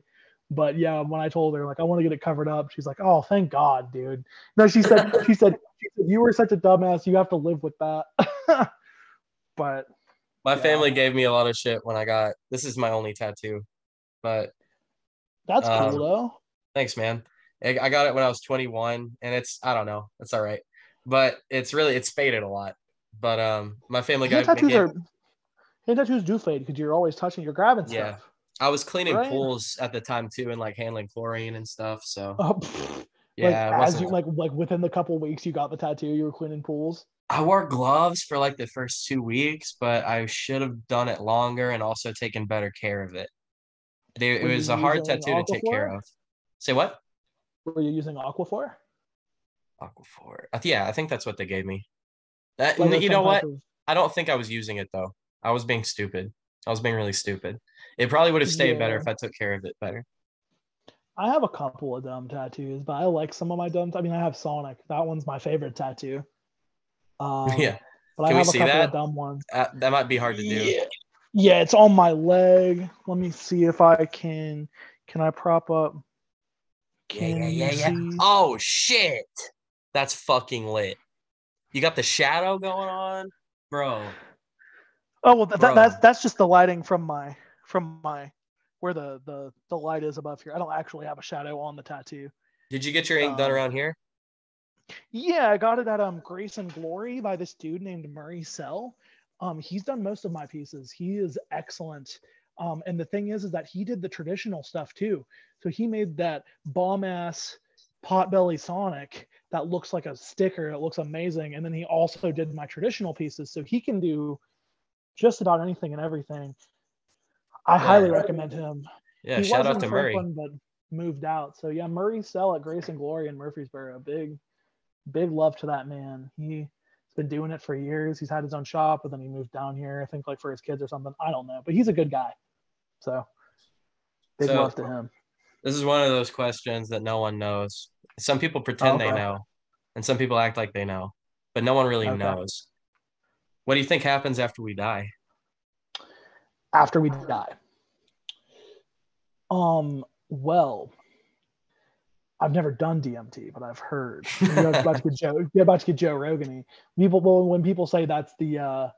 But yeah, when I told her like I want to get it covered up, she's like, "Oh, thank God, dude." No, she said she said she said you were such a dumbass. You have to live with that. but my yeah. family gave me a lot of shit when I got this is my only tattoo, but that's um, cool though. Thanks, man. I got it when I was 21, and it's I don't know, it's all right, but it's really it's faded a lot. But um, my family got tattoos gave, are hand tattoos do fade because you're always touching, you're grabbing yeah. I was cleaning right. pools at the time too, and like handling chlorine and stuff. So oh, yeah, like, as you like like within the couple weeks you got the tattoo, you were cleaning pools. I wore gloves for like the first two weeks, but I should have done it longer and also taken better care of it. They, it was a hard tattoo to take care of. Say what? Were you using Aquaphor? Aquaphor. Yeah, I think that's what they gave me. That, you know what? Of... I don't think I was using it though. I was being stupid. I was being really stupid. It probably would have stayed yeah. better if I took care of it better. I have a couple of dumb tattoos, but I like some of my dumb. I mean, I have Sonic. That one's my favorite tattoo. Um, yeah. But Can I have a couple that? of dumb ones. Uh, that might be hard to do. Yeah. yeah, it's on my leg. Let me see if I can. Can I prop up? Can yeah, yeah, yeah, yeah. Oh shit! That's fucking lit. You got the shadow going on, bro. Oh well, that, that's that's just the lighting from my from my where the the the light is above here. I don't actually have a shadow on the tattoo. Did you get your ink um, done around here? Yeah, I got it at um Grace and Glory by this dude named Murray Sell. Um, he's done most of my pieces. He is excellent. Um, and the thing is, is that he did the traditional stuff too. So he made that bomb ass potbelly Sonic that looks like a sticker. It looks amazing. And then he also did my traditional pieces. So he can do just about anything and everything. I yeah. highly recommend him. Yeah, he shout out to Murray. But moved out. So yeah, Murray Sell at Grace and Glory in Murfreesboro. Big, big love to that man. He's been doing it for years. He's had his own shop, but then he moved down here, I think like for his kids or something. I don't know. But he's a good guy. So big so, love to him. This is one of those questions that no one knows. Some people pretend okay. they know, and some people act like they know, but no one really okay. knows. What do you think happens after we die? After we die. Um, well, I've never done DMT, but I've heard. You're about to get Joe. You're about to get Joe Rogan. People, when people say that's the uh,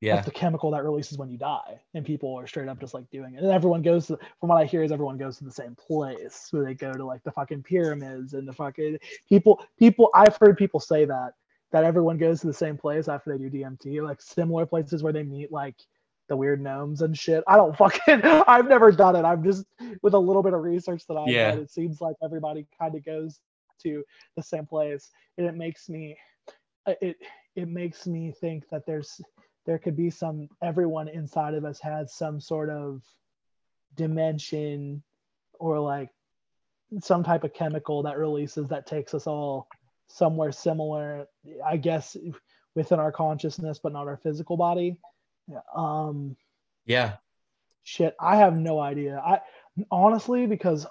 yeah. that's the chemical that releases when you die, and people are straight up just like doing it. And everyone goes to, from what I hear, is everyone goes to the same place where they go to like the fucking pyramids and the fucking people. People, I've heard people say that that everyone goes to the same place after they do DMT, like similar places where they meet like the weird gnomes and shit. I don't fucking I've never done it. I'm just with a little bit of research that I've yeah. it seems like everybody kind of goes to the same place. And it makes me uh, it it makes me think that there's there could be some everyone inside of us has some sort of dimension or like some type of chemical that releases that takes us all somewhere similar i guess within our consciousness but not our physical body um, yeah. Shit, I have no idea. I honestly because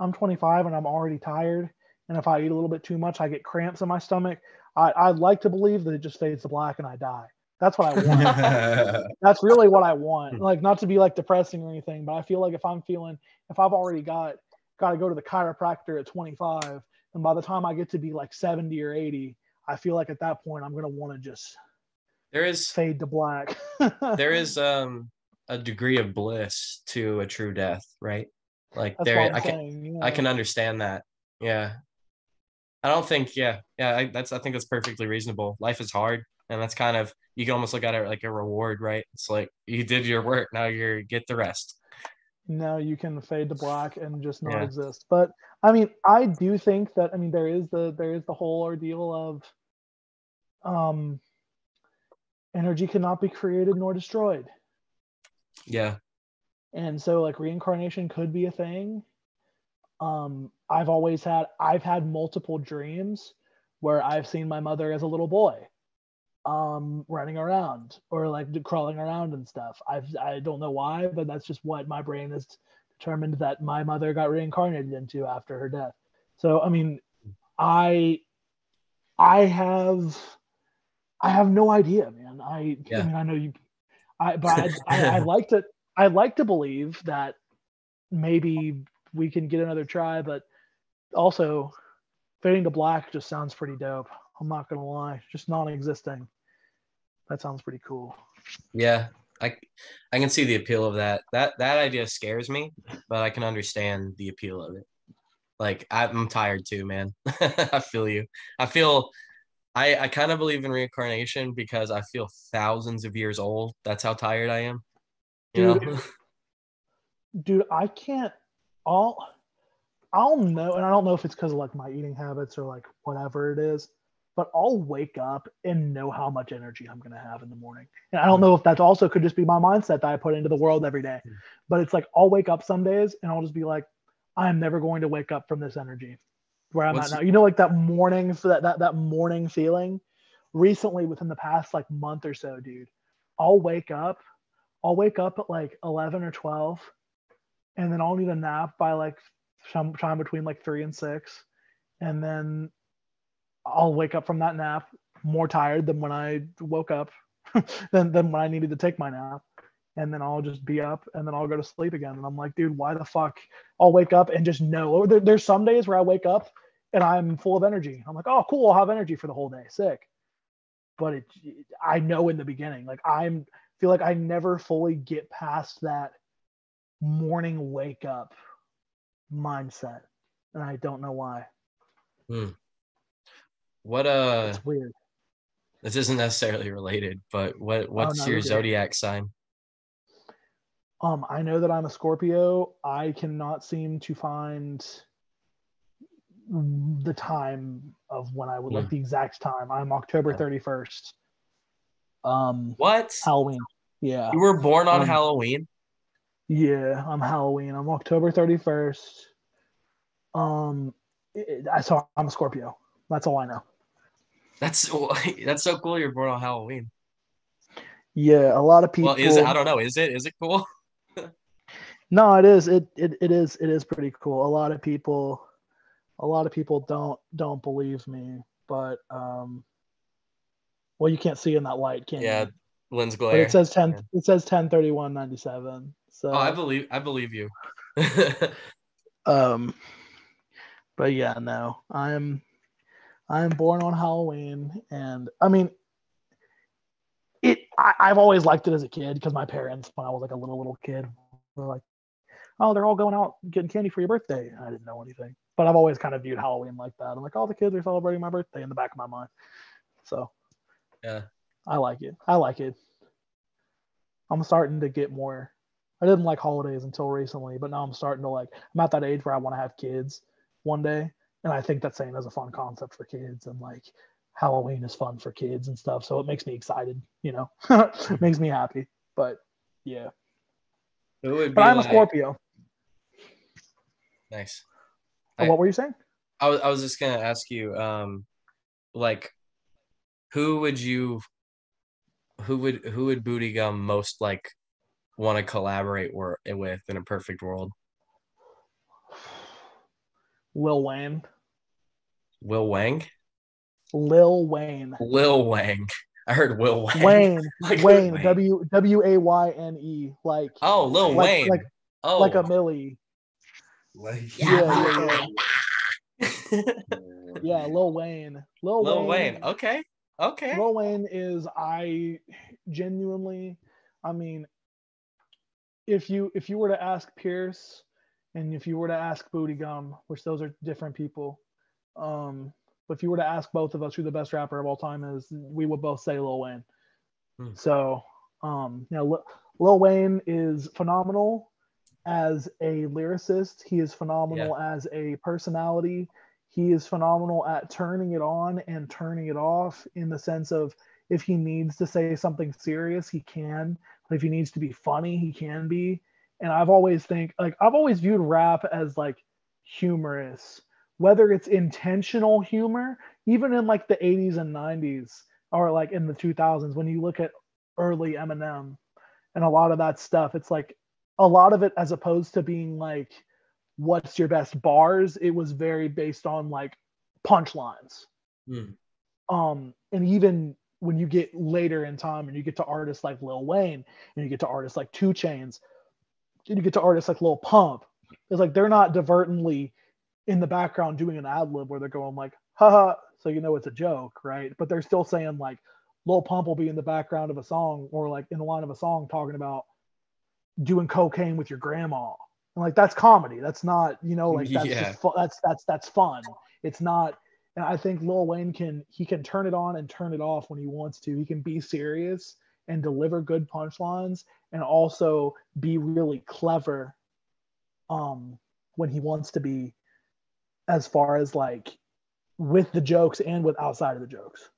I'm 25 and I'm already tired, and if I eat a little bit too much, I get cramps in my stomach. I, I'd like to believe that it just fades to black and I die. That's what I want. That's really what I want. Like not to be like depressing or anything, but I feel like if I'm feeling if I've already got got to go to the chiropractor at 25, and by the time I get to be like 70 or 80, I feel like at that point I'm gonna want to just there is fade to black. there is um a degree of bliss to a true death, right? Like that's there, I can yeah. I can understand that. Yeah, I don't think yeah yeah I, that's I think that's perfectly reasonable. Life is hard, and that's kind of you can almost look at it like a reward, right? It's like you did your work, now you're get the rest. Now you can fade to black and just not yeah. exist. But I mean, I do think that I mean there is the there is the whole ordeal of um energy cannot be created nor destroyed. Yeah. And so like reincarnation could be a thing. Um I've always had I've had multiple dreams where I've seen my mother as a little boy um running around or like crawling around and stuff. I've I don't know why, but that's just what my brain has determined that my mother got reincarnated into after her death. So I mean I I have I have no idea, man. I, yeah. I mean, I know you, I, but I, I, I like to, I like to believe that maybe we can get another try, but also fading to black just sounds pretty dope. I'm not gonna lie, just non-existing. That sounds pretty cool. Yeah, I, I can see the appeal of that. That that idea scares me, but I can understand the appeal of it. Like I'm tired too, man. I feel you. I feel I, I kind of believe in reincarnation because I feel thousands of years old. That's how tired I am. You dude, know? dude, I can't all I'll know, and I don't know if it's because of like my eating habits or like whatever it is, but I'll wake up and know how much energy I'm gonna have in the morning. And I don't know if that also could just be my mindset that I put into the world every day. Hmm. But it's like I'll wake up some days and I'll just be like, I'm never going to wake up from this energy where I'm What's, at now. You know, like that morning for that, that that morning feeling. Recently, within the past like month or so, dude, I'll wake up. I'll wake up at like eleven or twelve, and then I'll need a nap by like some time between like three and six, and then I'll wake up from that nap more tired than when I woke up, than than when I needed to take my nap and then I'll just be up and then I'll go to sleep again. And I'm like, dude, why the fuck? I'll wake up and just know. Or there, there's some days where I wake up and I'm full of energy. I'm like, oh, cool, I'll have energy for the whole day. Sick. But it, I know in the beginning, like I'm feel like I never fully get past that morning wake up mindset, and I don't know why. Hmm. What uh? It's weird. This isn't necessarily related, but what oh, what's oh, no, your zodiac sign? Um, I know that I'm a Scorpio. I cannot seem to find the time of when I would like hmm. the exact time. I'm October 31st. Um what? Halloween. Yeah. You were born on um, Halloween? Yeah, I'm Halloween. I'm October 31st. Um I saw I'm a Scorpio. That's all I know. That's that's so cool you're born on Halloween. Yeah, a lot of people Well, is it I don't know. Is it is it cool? no, it is. It, it it is it is pretty cool. A lot of people a lot of people don't don't believe me, but um, well, you can't see in that light, can yeah, you? Yeah, lens glare. But it says ten. It says ten thirty one ninety seven. So oh, I believe I believe you. um, but yeah, no, I'm I'm born on Halloween, and I mean, it. I, I've always liked it as a kid because my parents, when I was like a little little kid, were like, "Oh, they're all going out getting candy for your birthday." I didn't know anything but I've always kind of viewed Halloween like that. I'm like, all the kids are celebrating my birthday in the back of my mind. So, yeah, I like it. I like it. I'm starting to get more. I didn't like holidays until recently, but now I'm starting to like. I'm at that age where I want to have kids one day, and I think that same is a fun concept for kids, and like Halloween is fun for kids and stuff. So it makes me excited. You know, it makes me happy. But yeah. but I'm like... a Scorpio. Nice. I, what were you saying? I was I was just gonna ask you, um, like, who would you, who would who would Booty Gum most like want to collaborate with in a perfect world? Lil Wayne. Will Wang. Lil Wayne. Lil Wang. I heard Will Wayne. Wayne. like Wayne. W W A Y N E. Like. Oh, Lil like, Wayne. Like, oh. like a Millie. Like, yeah, yeah, yeah. yeah, Lil Wayne. Lil, Lil Wayne. Wayne. Okay. Okay. Lil Wayne is I genuinely, I mean, if you if you were to ask Pierce and if you were to ask Booty Gum, which those are different people, um, but if you were to ask both of us who the best rapper of all time is, we would both say Lil Wayne. Hmm. So, um, you know, Lil Wayne is phenomenal as a lyricist. He is phenomenal yeah. as a personality. He is phenomenal at turning it on and turning it off in the sense of if he needs to say something serious, he can. But if he needs to be funny, he can be. And I've always think like I've always viewed rap as like humorous, whether it's intentional humor, even in like the 80s and 90s or like in the 2000s when you look at early Eminem and a lot of that stuff, it's like a lot of it as opposed to being like what's your best bars? It was very based on like punchlines. Mm. um and even when you get later in time and you get to artists like lil wayne and you get to artists like 2 Chainz and you get to artists like lil pump it's like they're not divertently in the background doing an ad lib where they're going like haha so you know it's a joke right? But they're still saying like lil pump will be in the background of a song or like in the line of a song talking about doing cocaine with your grandma. And like that's comedy. That's not, you know, like that's yeah. just fu- that's that's that's fun. It's not and I think Lil Wayne can he can turn it on and turn it off when he wants to. He can be serious and deliver good punchlines and also be really clever um when he wants to be as far as like with the jokes and with outside of the jokes.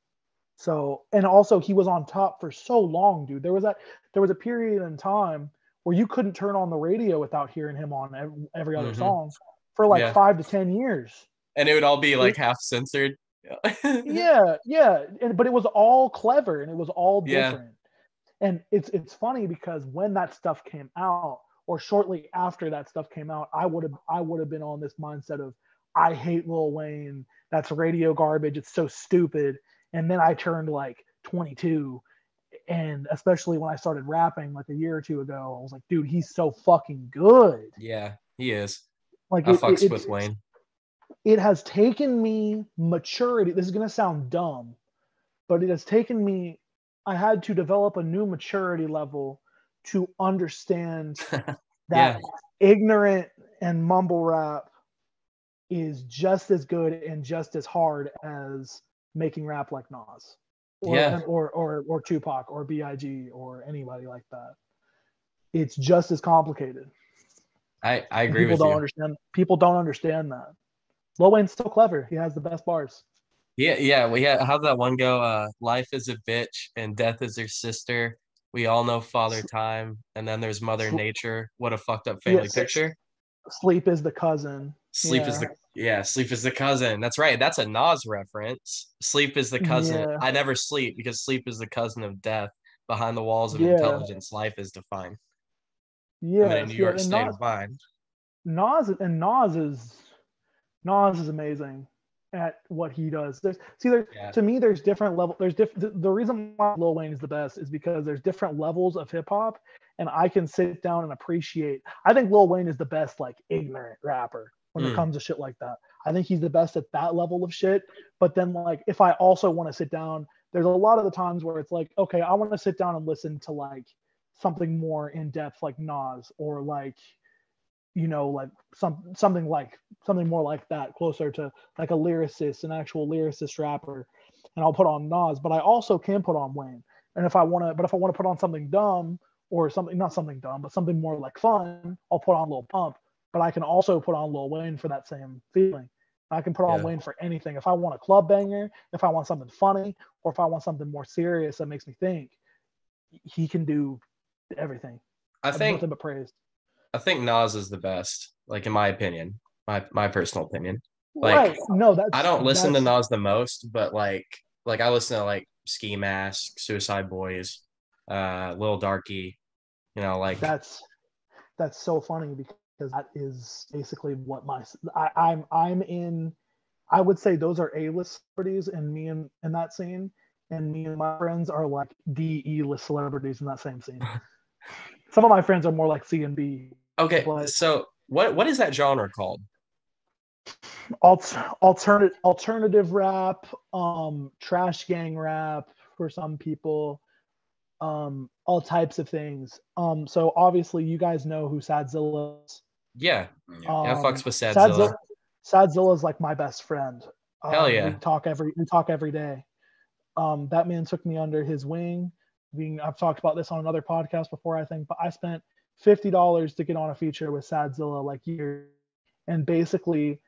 So and also he was on top for so long, dude. There was that there was a period in time where you couldn't turn on the radio without hearing him on every, other mm-hmm. song for like yeah. five to ten years. And it would all be like half censored. yeah, yeah, and, but it was all clever and it was all different. Yeah. And it's it's funny because when that stuff came out, or shortly after that stuff came out, I would have I would have been on this mindset of I hate Lil Wayne. That's radio garbage. It's so stupid. And then I turned like 22 and especially when I started rapping like a year or two ago, I was like, dude, he's so fucking good. Yeah, he is. Like I it, fucks it, with Wayne. it has taken me maturity. This is going to sound dumb, but it has taken me, I had to develop a new maturity level to understand that yeah. ignorant and mumble rap is just as good and just as hard as making rap like Nas. Or, yeah. or, or, or Tupac or B.I.G. or anybody like that. It's just as complicated. I, I agree people don't understand people don't understand that. Lil Wayne's still clever. He has the best bars. Yeah, yeah. We had how's that one go? Uh, life is a bitch and death is her sister. We all know Father Time, and then there's Mother Nature. What a fucked up family yes. picture. Sleep is the cousin. Sleep yeah. is the yeah. Sleep is the cousin. That's right. That's a Nas reference. Sleep is the cousin. Yeah. I never sleep because sleep is the cousin of death. Behind the walls of yeah. intelligence, life is defined. Yeah, I'm in a New York state Nas, of mind. Nas and Nas is Nas is amazing at what he does. There's see there yeah. to me there's different level there's different the, the, reason why Lil Wayne is the best is because there's different levels of hip hop and I can sit down and appreciate. I think Lil Wayne is the best like ignorant rapper when mm. it comes to shit like that. I think he's the best at that level of shit. But then like if I also want to sit down, there's a lot of the times where it's like, okay, I want to sit down and listen to like something more in depth like Nas or like you know like some something like something more like that closer to like a lyricist an actual lyricist rapper and I'll put on Nas but I also can put on Wayne and if I want to but if I want to put on something dumb or something not something dumb but something more like fun I'll put on Lil Pump but I can also put on Lil Wayne for that same feeling I can put on yeah. Wayne for anything if I want a club banger if I want something funny or if I want something more serious that makes me think he can do everything I think nothing but I think Nas is the best, like in my opinion, my my personal opinion. Like, right. No, that's I don't listen to Nas the most, but like like I listen to like Ski Mask, Suicide Boys, uh, Lil Darkie, you know, like that's that's so funny because that is basically what my I, I'm I'm in. I would say those are A-list celebrities, and me and in that scene, and me and my friends are like D E list celebrities in that same scene. Some of my friends are more like C and B. Okay, but so what what is that genre called? Alt, alternative alternative rap, um, trash gang rap for some people, um, all types of things. Um, so obviously you guys know who Sadzilla is. Yeah, um, yeah, fucks with Sadzilla. Sadzilla. Sadzilla is like my best friend. Hell um, yeah, we talk every we talk every day. Um, that man took me under his wing being I've talked about this on another podcast before, I think, but I spent fifty dollars to get on a feature with Sadzilla like years. And basically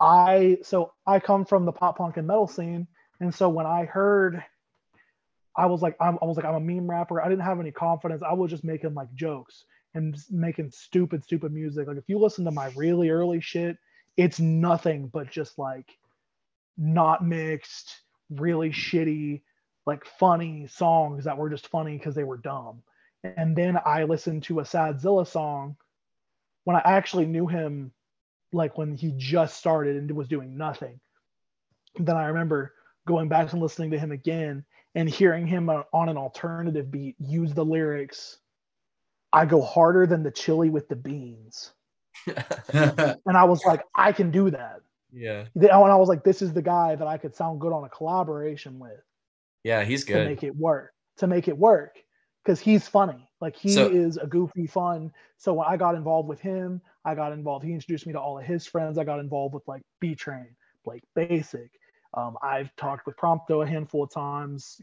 I so I come from the pop punk and metal scene. And so when I heard I was like, I'm, I was like, I'm a meme rapper. I didn't have any confidence. I was just making like jokes and making stupid, stupid music. Like if you listen to my really early shit, it's nothing but just like not mixed, really shitty, like funny songs that were just funny because they were dumb. And then I listened to a Sadzilla song when I actually knew him, like when he just started and was doing nothing. Then I remember going back and listening to him again and hearing him uh, on an alternative beat use the lyrics I go harder than the chili with the beans. and I was like, I can do that. Yeah. And I was like, this is the guy that I could sound good on a collaboration with. Yeah, he's good. To make it work. To make it work. Because he's funny. Like he so, is a goofy fun. So when I got involved with him, I got involved. He introduced me to all of his friends. I got involved with like B Train, Blake Basic. Um, I've talked with Prompto a handful of times.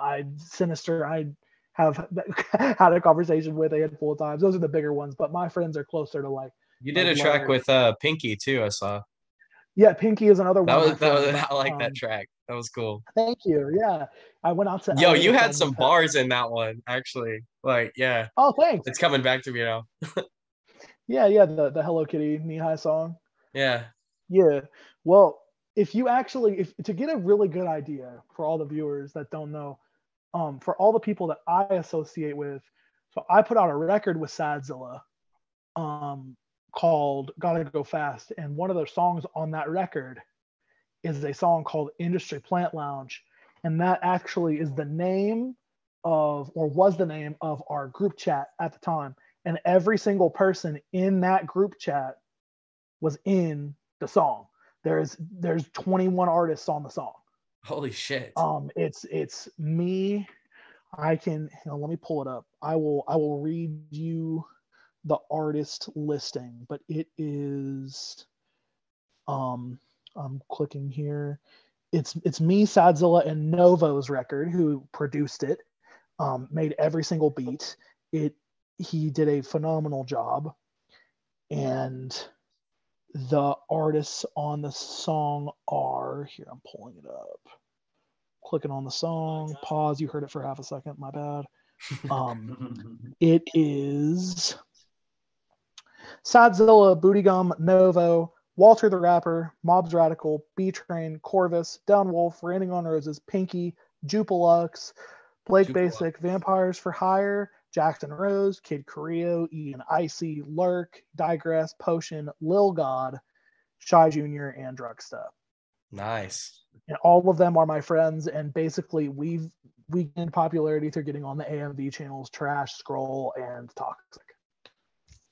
I Sinister. I have had a conversation with a handful of times. Those are the bigger ones, but my friends are closer to like. You did a track with uh Pinky too. I saw. Yeah, Pinky is another that one. Was, that was, I like um, that track. That was cool. Thank you. Yeah, I went out to. Yo, you had some bars in that one, actually. Like, yeah. Oh, thanks. It's coming back to me now. yeah, yeah. The the Hello Kitty knee high song. Yeah. Yeah. Well, if you actually, if to get a really good idea for all the viewers that don't know, um, for all the people that I associate with, so I put out a record with Sadzilla, um, called "Gotta Go Fast," and one of the songs on that record is a song called Industry Plant Lounge. And that actually is the name of, or was the name of our group chat at the time. And every single person in that group chat was in the song. there's there's 21 artists on the song. Holy shit. Um, it's it's me. I can on, let me pull it up. I will I will read you the artist listing, but it is um I'm clicking here. It's it's me, Sadzilla, and Novo's record who produced it. Um, made every single beat. It he did a phenomenal job, and the artists on the song are here. I'm pulling it up. Clicking on the song. Pause. You heard it for half a second. My bad. Um, it is Sadzilla, Booty Gum, Novo, Walter the Rapper, Mobs Radical, B Train, Corvus, Downwolf, Raining on Roses, Pinky, Jupilux, Blake Jupilux. Basic, Vampires for Hire, Jackson Rose, Kid Creo, Ian Icy, Lurk, Digress, Potion, Lil God, Shy Jr., and Drugsta. Nice. And all of them are my friends, and basically we've we gained popularity through getting on the AMV channels Trash, Scroll, and Toxic.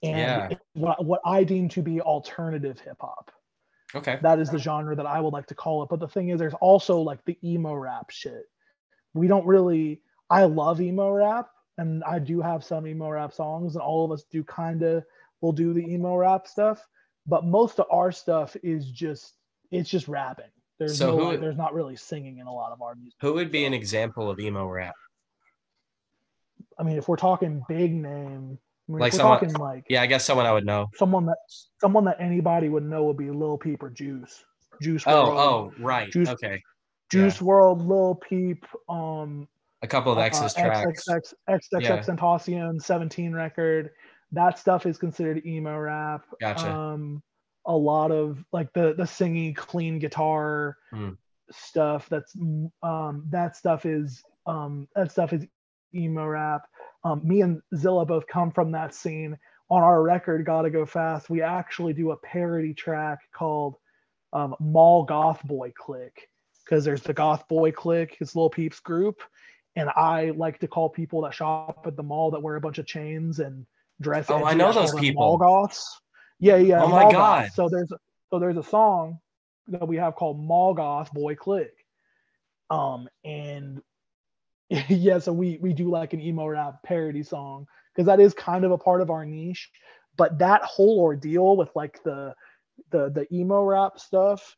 And yeah. what, what I deem to be alternative hip hop. Okay. That is the genre that I would like to call it. But the thing is, there's also like the emo rap shit. We don't really. I love emo rap, and I do have some emo rap songs, and all of us do kind of will do the emo rap stuff. But most of our stuff is just it's just rapping. There's so no there's not really singing in a lot of our music. Who would be an example of emo rap? I mean, if we're talking big name, I mean, like someone, talking like yeah, I guess someone I would know. Someone that someone that anybody would know would be Lil Peep or Juice. Juice. Oh, WRLD. oh, right. Juice, okay. Juice yeah. WRLD, Lil Peep, um, a couple of Ex's uh, tracks. XXX, XXX yeah. Tentacion 17 record. That stuff is considered emo rap. Gotcha. Um, a lot of like the the singing clean guitar mm. stuff. That's um that stuff is um that stuff is emo rap. Um, me and Zilla both come from that scene. On our record, Gotta Go Fast, we actually do a parody track called um, Mall Goth Boy Clique because there's the Goth Boy Clique, his Lil Peep's group, and I like to call people that shop at the mall that wear a bunch of chains and dress. Oh, I know those people. Mall goths. Yeah, yeah. Oh my god. Goths. So there's so there's a song that we have called Mall Goth Boy Clique. Um, and yeah, so we we do like an emo rap parody song because that is kind of a part of our niche. But that whole ordeal with like the the the emo rap stuff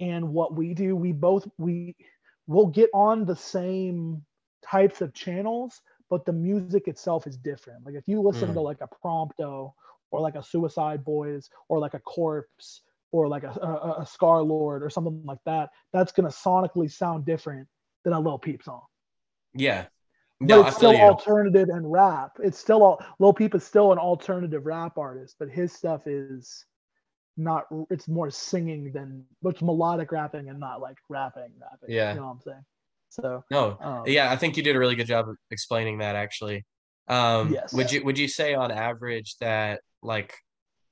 and what we do, we both we will get on the same types of channels, but the music itself is different. Like if you listen mm. to like a Prompto or like a Suicide Boys or like a Corpse or like a, a, a Scarlxrd or something like that, that's gonna sonically sound different than a Lil Peep song. Yeah. No, but it's still alternative and rap. It's still all Lil Peep is still an alternative rap artist, but his stuff is not it's more singing than it's melodic rapping and not like rapping rapping. Yeah. You know what I'm saying? So no, um, yeah, I think you did a really good job of explaining that actually. Um, yes. Would you would you say on average that like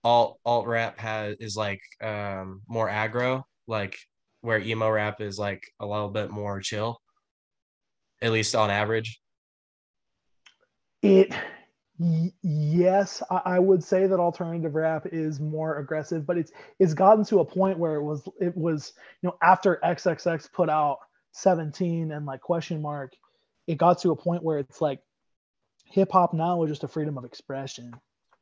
alt alt rap has is like um more aggro, like where emo rap is like a little bit more chill, at least on average? It yes, I, I would say that alternative rap is more aggressive, but it's it's gotten to a point where it was it was you know after XXX put out 17 and like question mark, it got to a point where it's like hip hop now is just a freedom of expression.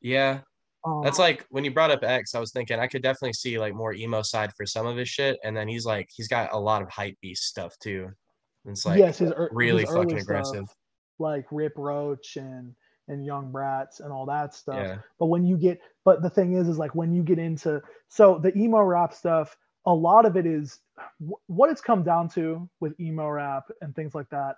Yeah. Um, That's like when you brought up X, I was thinking I could definitely see like more emo side for some of his shit. And then he's like, he's got a lot of hype beast stuff too. It's like yes, his, really his fucking aggressive. Stuff, like Rip Roach and and Young Bratz and all that stuff. Yeah. But when you get, but the thing is, is like when you get into so the emo rap stuff, a lot of it is what it's come down to with emo rap and things like that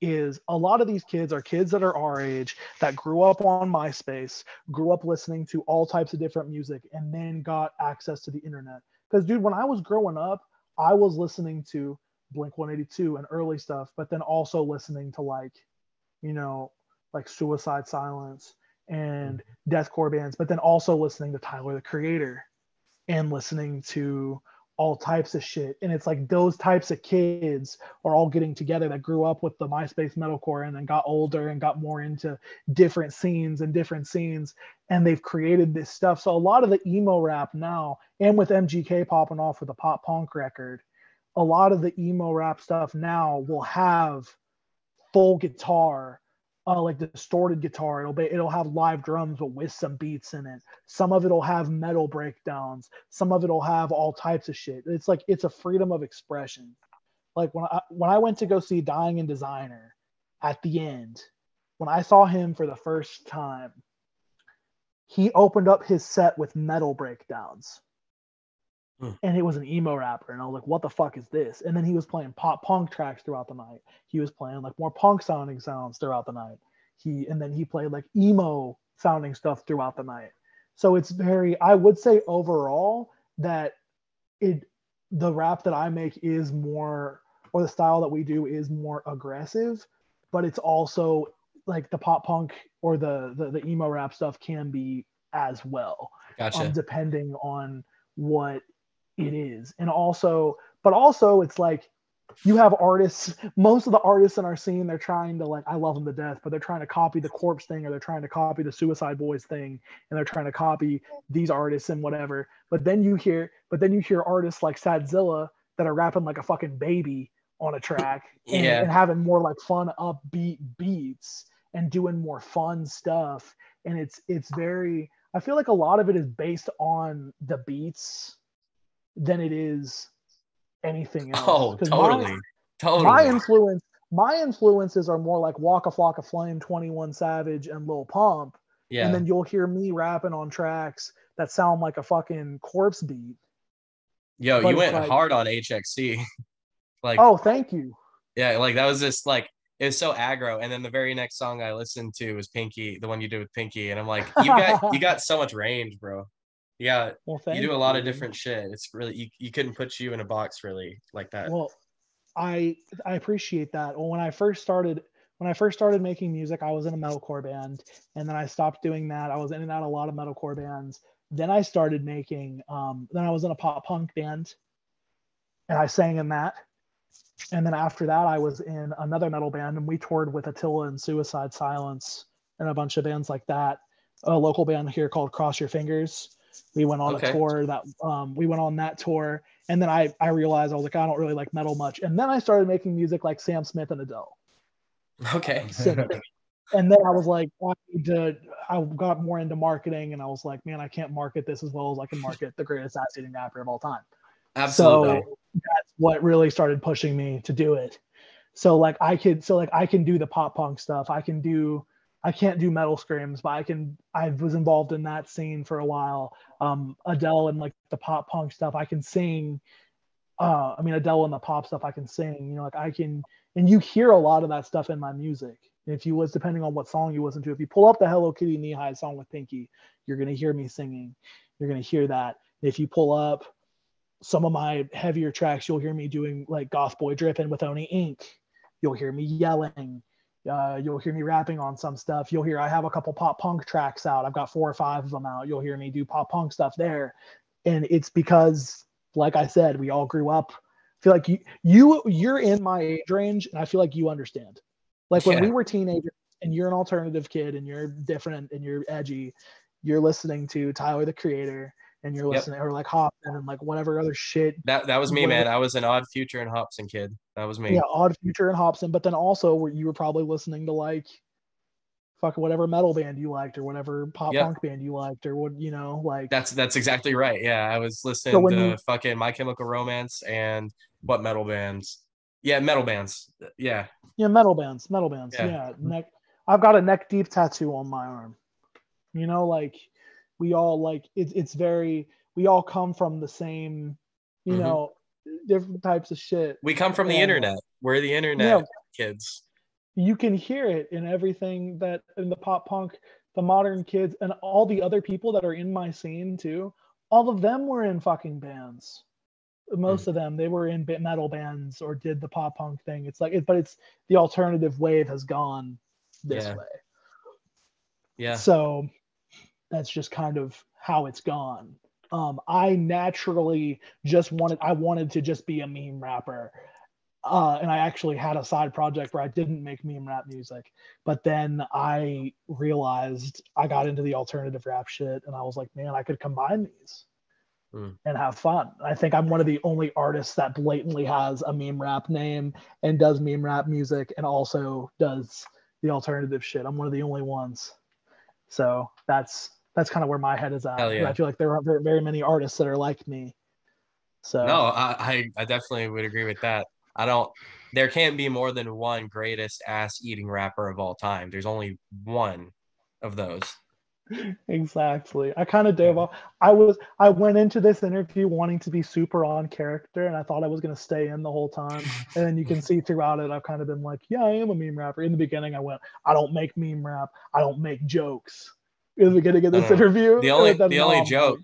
is a lot of these kids are kids that are our age that grew up on MySpace, grew up listening to all types of different music, and then got access to the internet. Because, dude, when I was growing up, I was listening to Blink 182 and early stuff, but then also listening to like, you know, like Suicide Silence and deathcore bands, but then also listening to Tyler the Creator and listening to all types of shit. And it's like those types of kids are all getting together that grew up with the MySpace metalcore and then got older and got more into different scenes and different scenes. And they've created this stuff. So a lot of the emo rap now, and with MGK popping off with the pop punk record, a lot of the emo rap stuff now will have full guitar uh, like distorted guitar. It'll be it'll have live drums but with some beats in it. Some of it'll have metal breakdowns. Some of it'll have all types of shit. It's like it's a freedom of expression. Like when I when I went to go see Dying and Designer at the end, when I saw him for the first time, he opened up his set with metal breakdowns. Hmm. and it was an emo rapper and i was like what the fuck is this and then he was playing pop punk tracks throughout the night he was playing like more punk sounding sounds throughout the night he and then he played like emo sounding stuff throughout the night so it's very i would say overall that it the rap that i make is more or the style that we do is more aggressive but it's also like the pop punk or the the, the emo rap stuff can be as well gotcha. Um, depending on what it is. And also but also it's like you have artists most of the artists in our scene they're trying to like i love them to death but they're trying to copy the corpse thing or they're trying to copy the suicide boys thing and they're trying to copy these artists and whatever. But then you hear but then you hear artists like sadzilla that are rapping like a fucking baby on a track and, yeah. and having more like fun upbeat beats and doing more fun stuff. And it's it's very i feel like a lot of it is based on the beats than it is anything oh, else. Oh, totally. My, totally. My influence, my influences are more like Waka Flocka Flame, 21 Savage, and Lil Pump. Yeah. And then you'll hear me rapping on tracks that sound like a fucking corpse beat. Yo, but you went like, hard on HXC. like Oh, thank you. Yeah, like that was just like it was so aggro. And then the very next song I listened to was Pinky, the one you did with Pinky. And I'm like, you got you got so much range, bro. Yeah, well, you do a lot of different shit. It's really you, you couldn't put you in a box really like that. Well, I I appreciate that. Well, when I first started when I first started making music, I was in a metalcore band, and then I stopped doing that. I was in and out a lot of metalcore bands. Then I started making. Um, then I was in a pop punk band, and I sang in that. And then after that, I was in another metal band, and we toured with Attila and Suicide Silence and a bunch of bands like that. A local band here called Cross Your Fingers we went on okay. a tour that um, we went on that tour, and then I I realized I was like I don't really like metal much, and then I started making music like Sam Smith and Adele. Okay. and then I was like, I need to. I got more into marketing, and I was like, man, I can't market this as well as I can market the greatest ass eating rapper of all time. Absolutely. So that's what really started pushing me to do it. So like I could, so like I can do the pop punk stuff. I can do I can't do metal screams, but I can. I was involved in that scene for a while. Um, Adele and like the pop punk stuff, I can sing. Uh, I mean Adele and the pop stuff, I can sing. You know, like I can, and you hear a lot of that stuff in my music. If you was depending on what song you listen to, if you pull up the Hello Kitty Knee High song with Pinky, you're gonna hear me singing. You're gonna hear that. If you pull up some of my heavier tracks, you'll hear me doing like Goth Boy Dripping with Oni Inc. You'll hear me yelling uh, you'll hear me rapping on some stuff. You'll hear I have a couple pop punk tracks out. I've got four or five of them out. You'll hear me do pop punk stuff there, and it's because, like I said, we all grew up. I feel like you you you're in my age range, and I feel like you understand. Like when yeah. we were teenagers, and you're an alternative kid, and you're different, and you're edgy. You're listening to Tyler the Creator, and you're listening, yep. or like Hopsin and like whatever other shit. That that was me, man. I was an Odd Future and Hopsin kid. That was me. Yeah, Odd Future and Hopsin, but then also where you were probably listening to like fuck whatever metal band you liked or whatever pop yep. punk band you liked or what you know like that's that's exactly right yeah i was listening so to you, fucking my chemical romance and what metal bands yeah metal bands yeah yeah metal bands metal bands yeah, yeah. neck i've got a neck deep tattoo on my arm you know like we all like it's it's very we all come from the same you mm-hmm. know different types of shit. We come from and, the internet. We're the internet kids. You can hear it in everything that in the pop punk the modern kids and all the other people that are in my scene too. All of them were in fucking bands. Most mm. of them they were in metal bands or did the pop punk thing. It's like it, but it's the alternative wave has gone this yeah. way. Yeah. So that's just kind of how it's gone. um, I naturally just wanted I wanted to just be a meme rapper. Uh, and I actually had a side project where I didn't make meme rap music, but then I realized I got into the alternative rap shit, and I was like, man, I could combine these mm. and have fun. I think I'm one of the only artists that blatantly has a meme rap name and does meme rap music and also does the alternative shit. I'm one of the only ones. So that's that's kind of where my head is at. Yeah. I feel like there aren't very, very many artists that are like me. So no, I, I definitely would agree with that. I don't. There can't be more than one greatest ass eating rapper of all time. There's only one of those. Exactly. I kind of did. I was. I went into this interview wanting to be super on character, and I thought I was going to stay in the whole time. And then you can see throughout it, I've kind of been like, "Yeah, I am a meme rapper." In the beginning, I went, "I don't make meme rap. I don't make jokes." In the beginning of this interview, the only the only joke,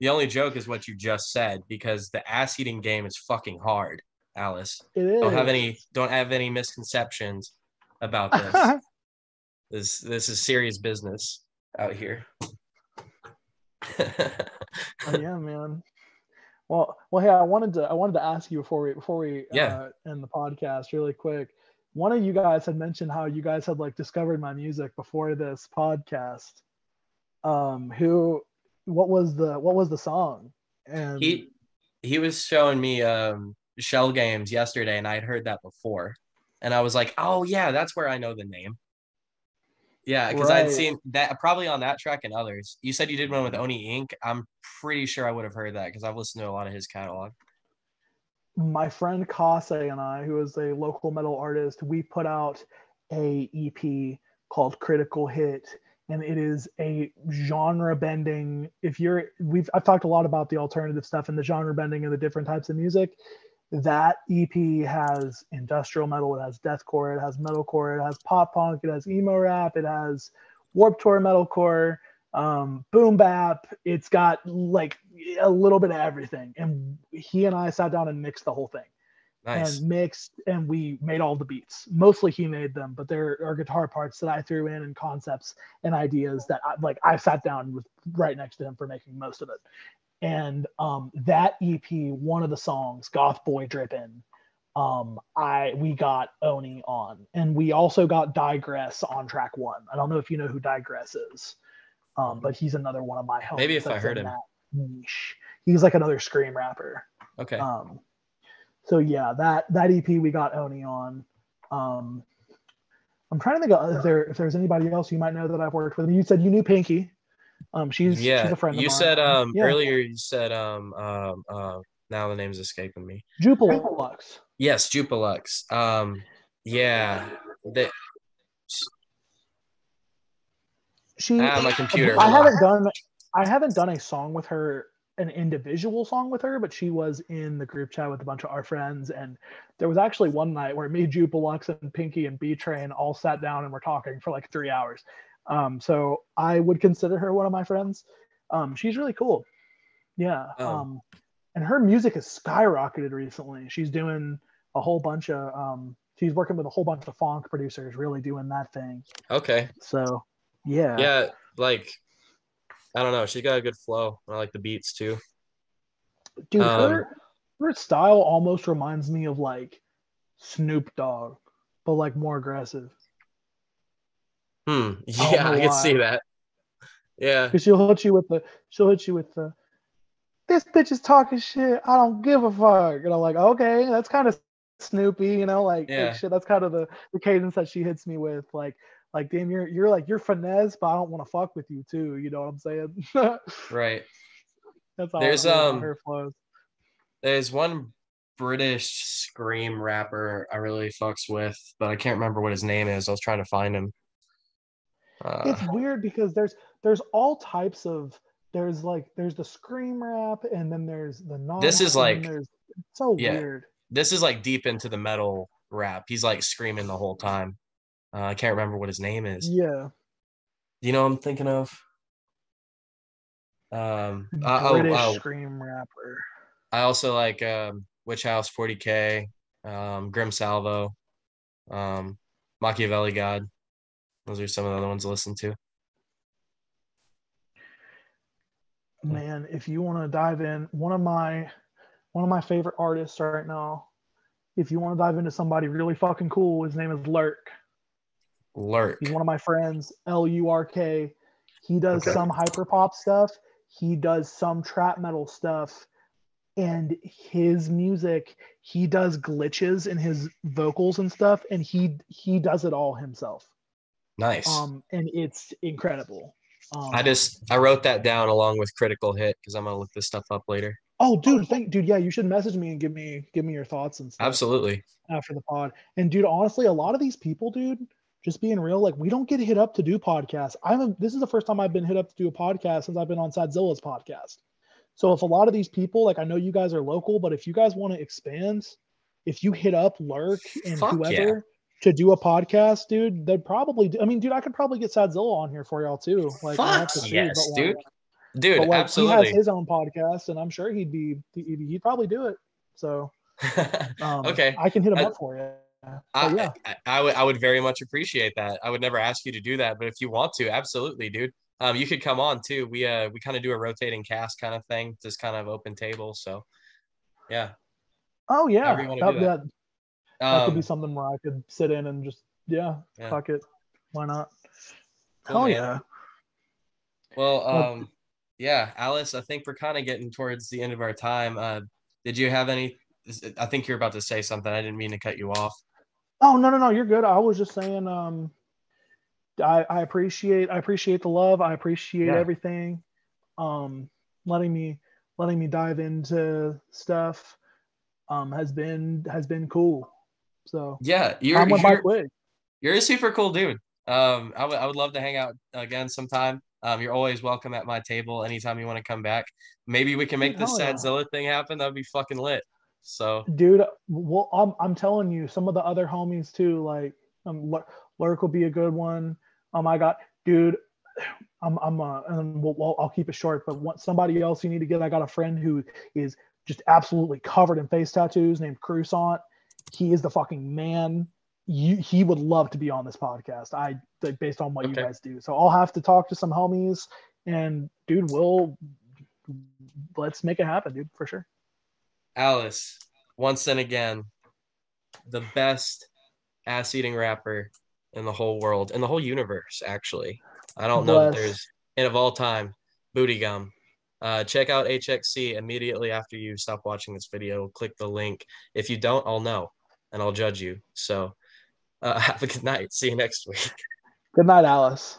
the only joke is what you just said because the ass eating game is fucking hard. Alice. It is. Don't have any don't have any misconceptions about this. this this is serious business out here. oh, yeah, man. Well, well, hey, I wanted to I wanted to ask you before we before we yeah. uh, end the podcast really quick. One of you guys had mentioned how you guys had like discovered my music before this podcast. Um, who, what was the what was the song? And he he was showing me um shell games yesterday and I'd heard that before. And I was like, oh yeah, that's where I know the name. Yeah, because right. I'd seen that probably on that track and others. You said you did one with Oni Inc. I'm pretty sure I would have heard that because I've listened to a lot of his catalog. My friend Kase and I, who is a local metal artist, we put out a EP called Critical Hit, and it is a genre bending. If you're, we've I've talked a lot about the alternative stuff and the genre bending and the different types of music that EP has industrial metal, it has deathcore, it has metalcore, it has pop punk, it has emo rap, it has Warped Tour metalcore, um, boom bap. It's got like a little bit of everything. And he and I sat down and mixed the whole thing. Nice. And mixed, and we made all the beats. Mostly he made them, but there are guitar parts that I threw in and concepts and ideas that I, like I sat down with right next to him for making most of it and um, that EP, one of the songs, "Goth Boy Drippin'," um, I we got Oni on, and we also got Digress on track one. I don't know if you know who Digress is, um, but he's another one of my homies. Maybe if I heard him. Niche. He's like another scream rapper. Okay. Um, so yeah, that that EP we got Oni on. Um, I'm trying to think of if there if there's anybody else you might know that I've worked with. You said you knew Pinky. Um, she's yeah. She's a friend. You said um yeah. earlier. You said um um uh, now the name's escaping me. Jupilux. Yes, Jupilux. Um, yeah. The, she. Ah, my computer. I haven't done. I haven't done a song with her, an individual song with her, but she was in the group chat with a bunch of our friends, and there was actually one night where me, Jupilux, and Pinky and B Train all sat down and were talking for like three hours. Um, so I would consider her one of my friends. Um, she's really cool. Yeah. Oh. Um, and her music has skyrocketed recently. She's doing a whole bunch of um, she's working with a whole bunch of funk producers, really doing that thing. Okay. So yeah. Yeah, like I don't know. She's got a good flow. I like the beats too. Dude, um, her her style almost reminds me of like Snoop Dogg, but like more aggressive. Hmm. Yeah, I, I can see that. Yeah. Because she'll hit you with the she'll hit you with the this bitch is talking shit. I don't give a fuck. And I'm like, okay, that's kind of Snoopy, you know, like, yeah. like shit. That's kind of the, the cadence that she hits me with. Like, like, damn, you're you're like you're finesse, but I don't want to fuck with you too. You know what I'm saying? right. That's all there's um her flows. There's one British scream rapper I really fucks with, but I can't remember what his name is. I was trying to find him. Uh, it's weird because there's there's all types of there's like there's the scream rap and then there's the non. This is like so yeah, weird. This is like deep into the metal rap. He's like screaming the whole time. Uh, I can't remember what his name is. Yeah. Do you know I'm thinking of? Um, uh, British oh, oh, scream rapper. I also like um, Witch House 40k, um, Grim Salvo, um, Machiavelli God. Those are some of the other ones to listen to. man, if you want to dive in, one of my one of my favorite artists right now. If you want to dive into somebody really fucking cool, his name is Lurk. Lurk. He's one of my friends. L U R K. He does okay. some hyper pop stuff. He does some trap metal stuff. And his music, he does glitches in his vocals and stuff, and he he does it all himself. Nice. Um, and it's incredible. Um, I just I wrote that down along with Critical Hit because I'm gonna look this stuff up later. Oh, dude, thank dude. Yeah, you should message me and give me give me your thoughts and stuff. Absolutely. After the pod, and dude, honestly, a lot of these people, dude, just being real, like we don't get hit up to do podcasts. I'm a, this is the first time I've been hit up to do a podcast since I've been on Sadzilla's podcast. So if a lot of these people, like I know you guys are local, but if you guys want to expand, if you hit up Lurk and Fuck whoever yeah. to do a podcast, dude, they'd probably. Do, I mean, dude, I could probably get Sadzilla on here for y'all too. Like, Fuck see, yes, like, dude. Dude, like, absolutely. He has his own podcast, and I'm sure he'd be he'd, he'd probably do it. So, um, okay, I can hit him I, up for you. I, yeah. I, I, would I would very much appreciate that. I would never ask you to do that, but if you want to, absolutely, dude. Um, you could come on too. We uh we kind of do a rotating cast kind of thing, just kind of open table. So, yeah. Oh yeah, that, that. that, that could be um, something where I could sit in and just yeah, yeah. fuck it, why not? Cool, oh man. yeah. Well, um, yeah, Alice, I think we're kind of getting towards the end of our time. Uh, did you have any? I think you're about to say something. I didn't mean to cut you off. Oh no no no, you're good. I was just saying. Um, I, I appreciate I appreciate the love. I appreciate yeah. everything. Um, letting me letting me dive into stuff um has been has been cool. So yeah, you're you're, you're a super cool dude. Um, I would I would love to hang out again sometime. Um, you're always welcome at my table anytime you want to come back. Maybe we can make this yeah. Sadzilla thing happen. That'd be fucking lit. So, dude, well, I'm, I'm telling you, some of the other homies too, like um, Lurk will be a good one. Um, I got, dude, I'm, I'm, uh, and we'll, well, I'll keep it short. But what somebody else you need to get, I got a friend who is just absolutely covered in face tattoos named Crusant. He is the fucking man. You, he would love to be on this podcast. I like based on what okay. you guys do. So I'll have to talk to some homies, and dude, we'll let's make it happen, dude, for sure. Alice, once and again, the best ass eating rapper in the whole world, in the whole universe, actually. I don't Bless. know that there's, and of all time, Booty Gum. Uh, check out HXC immediately after you stop watching this video. Click the link. If you don't, I'll know and I'll judge you. So uh, have a good night. See you next week. Good night, Alice.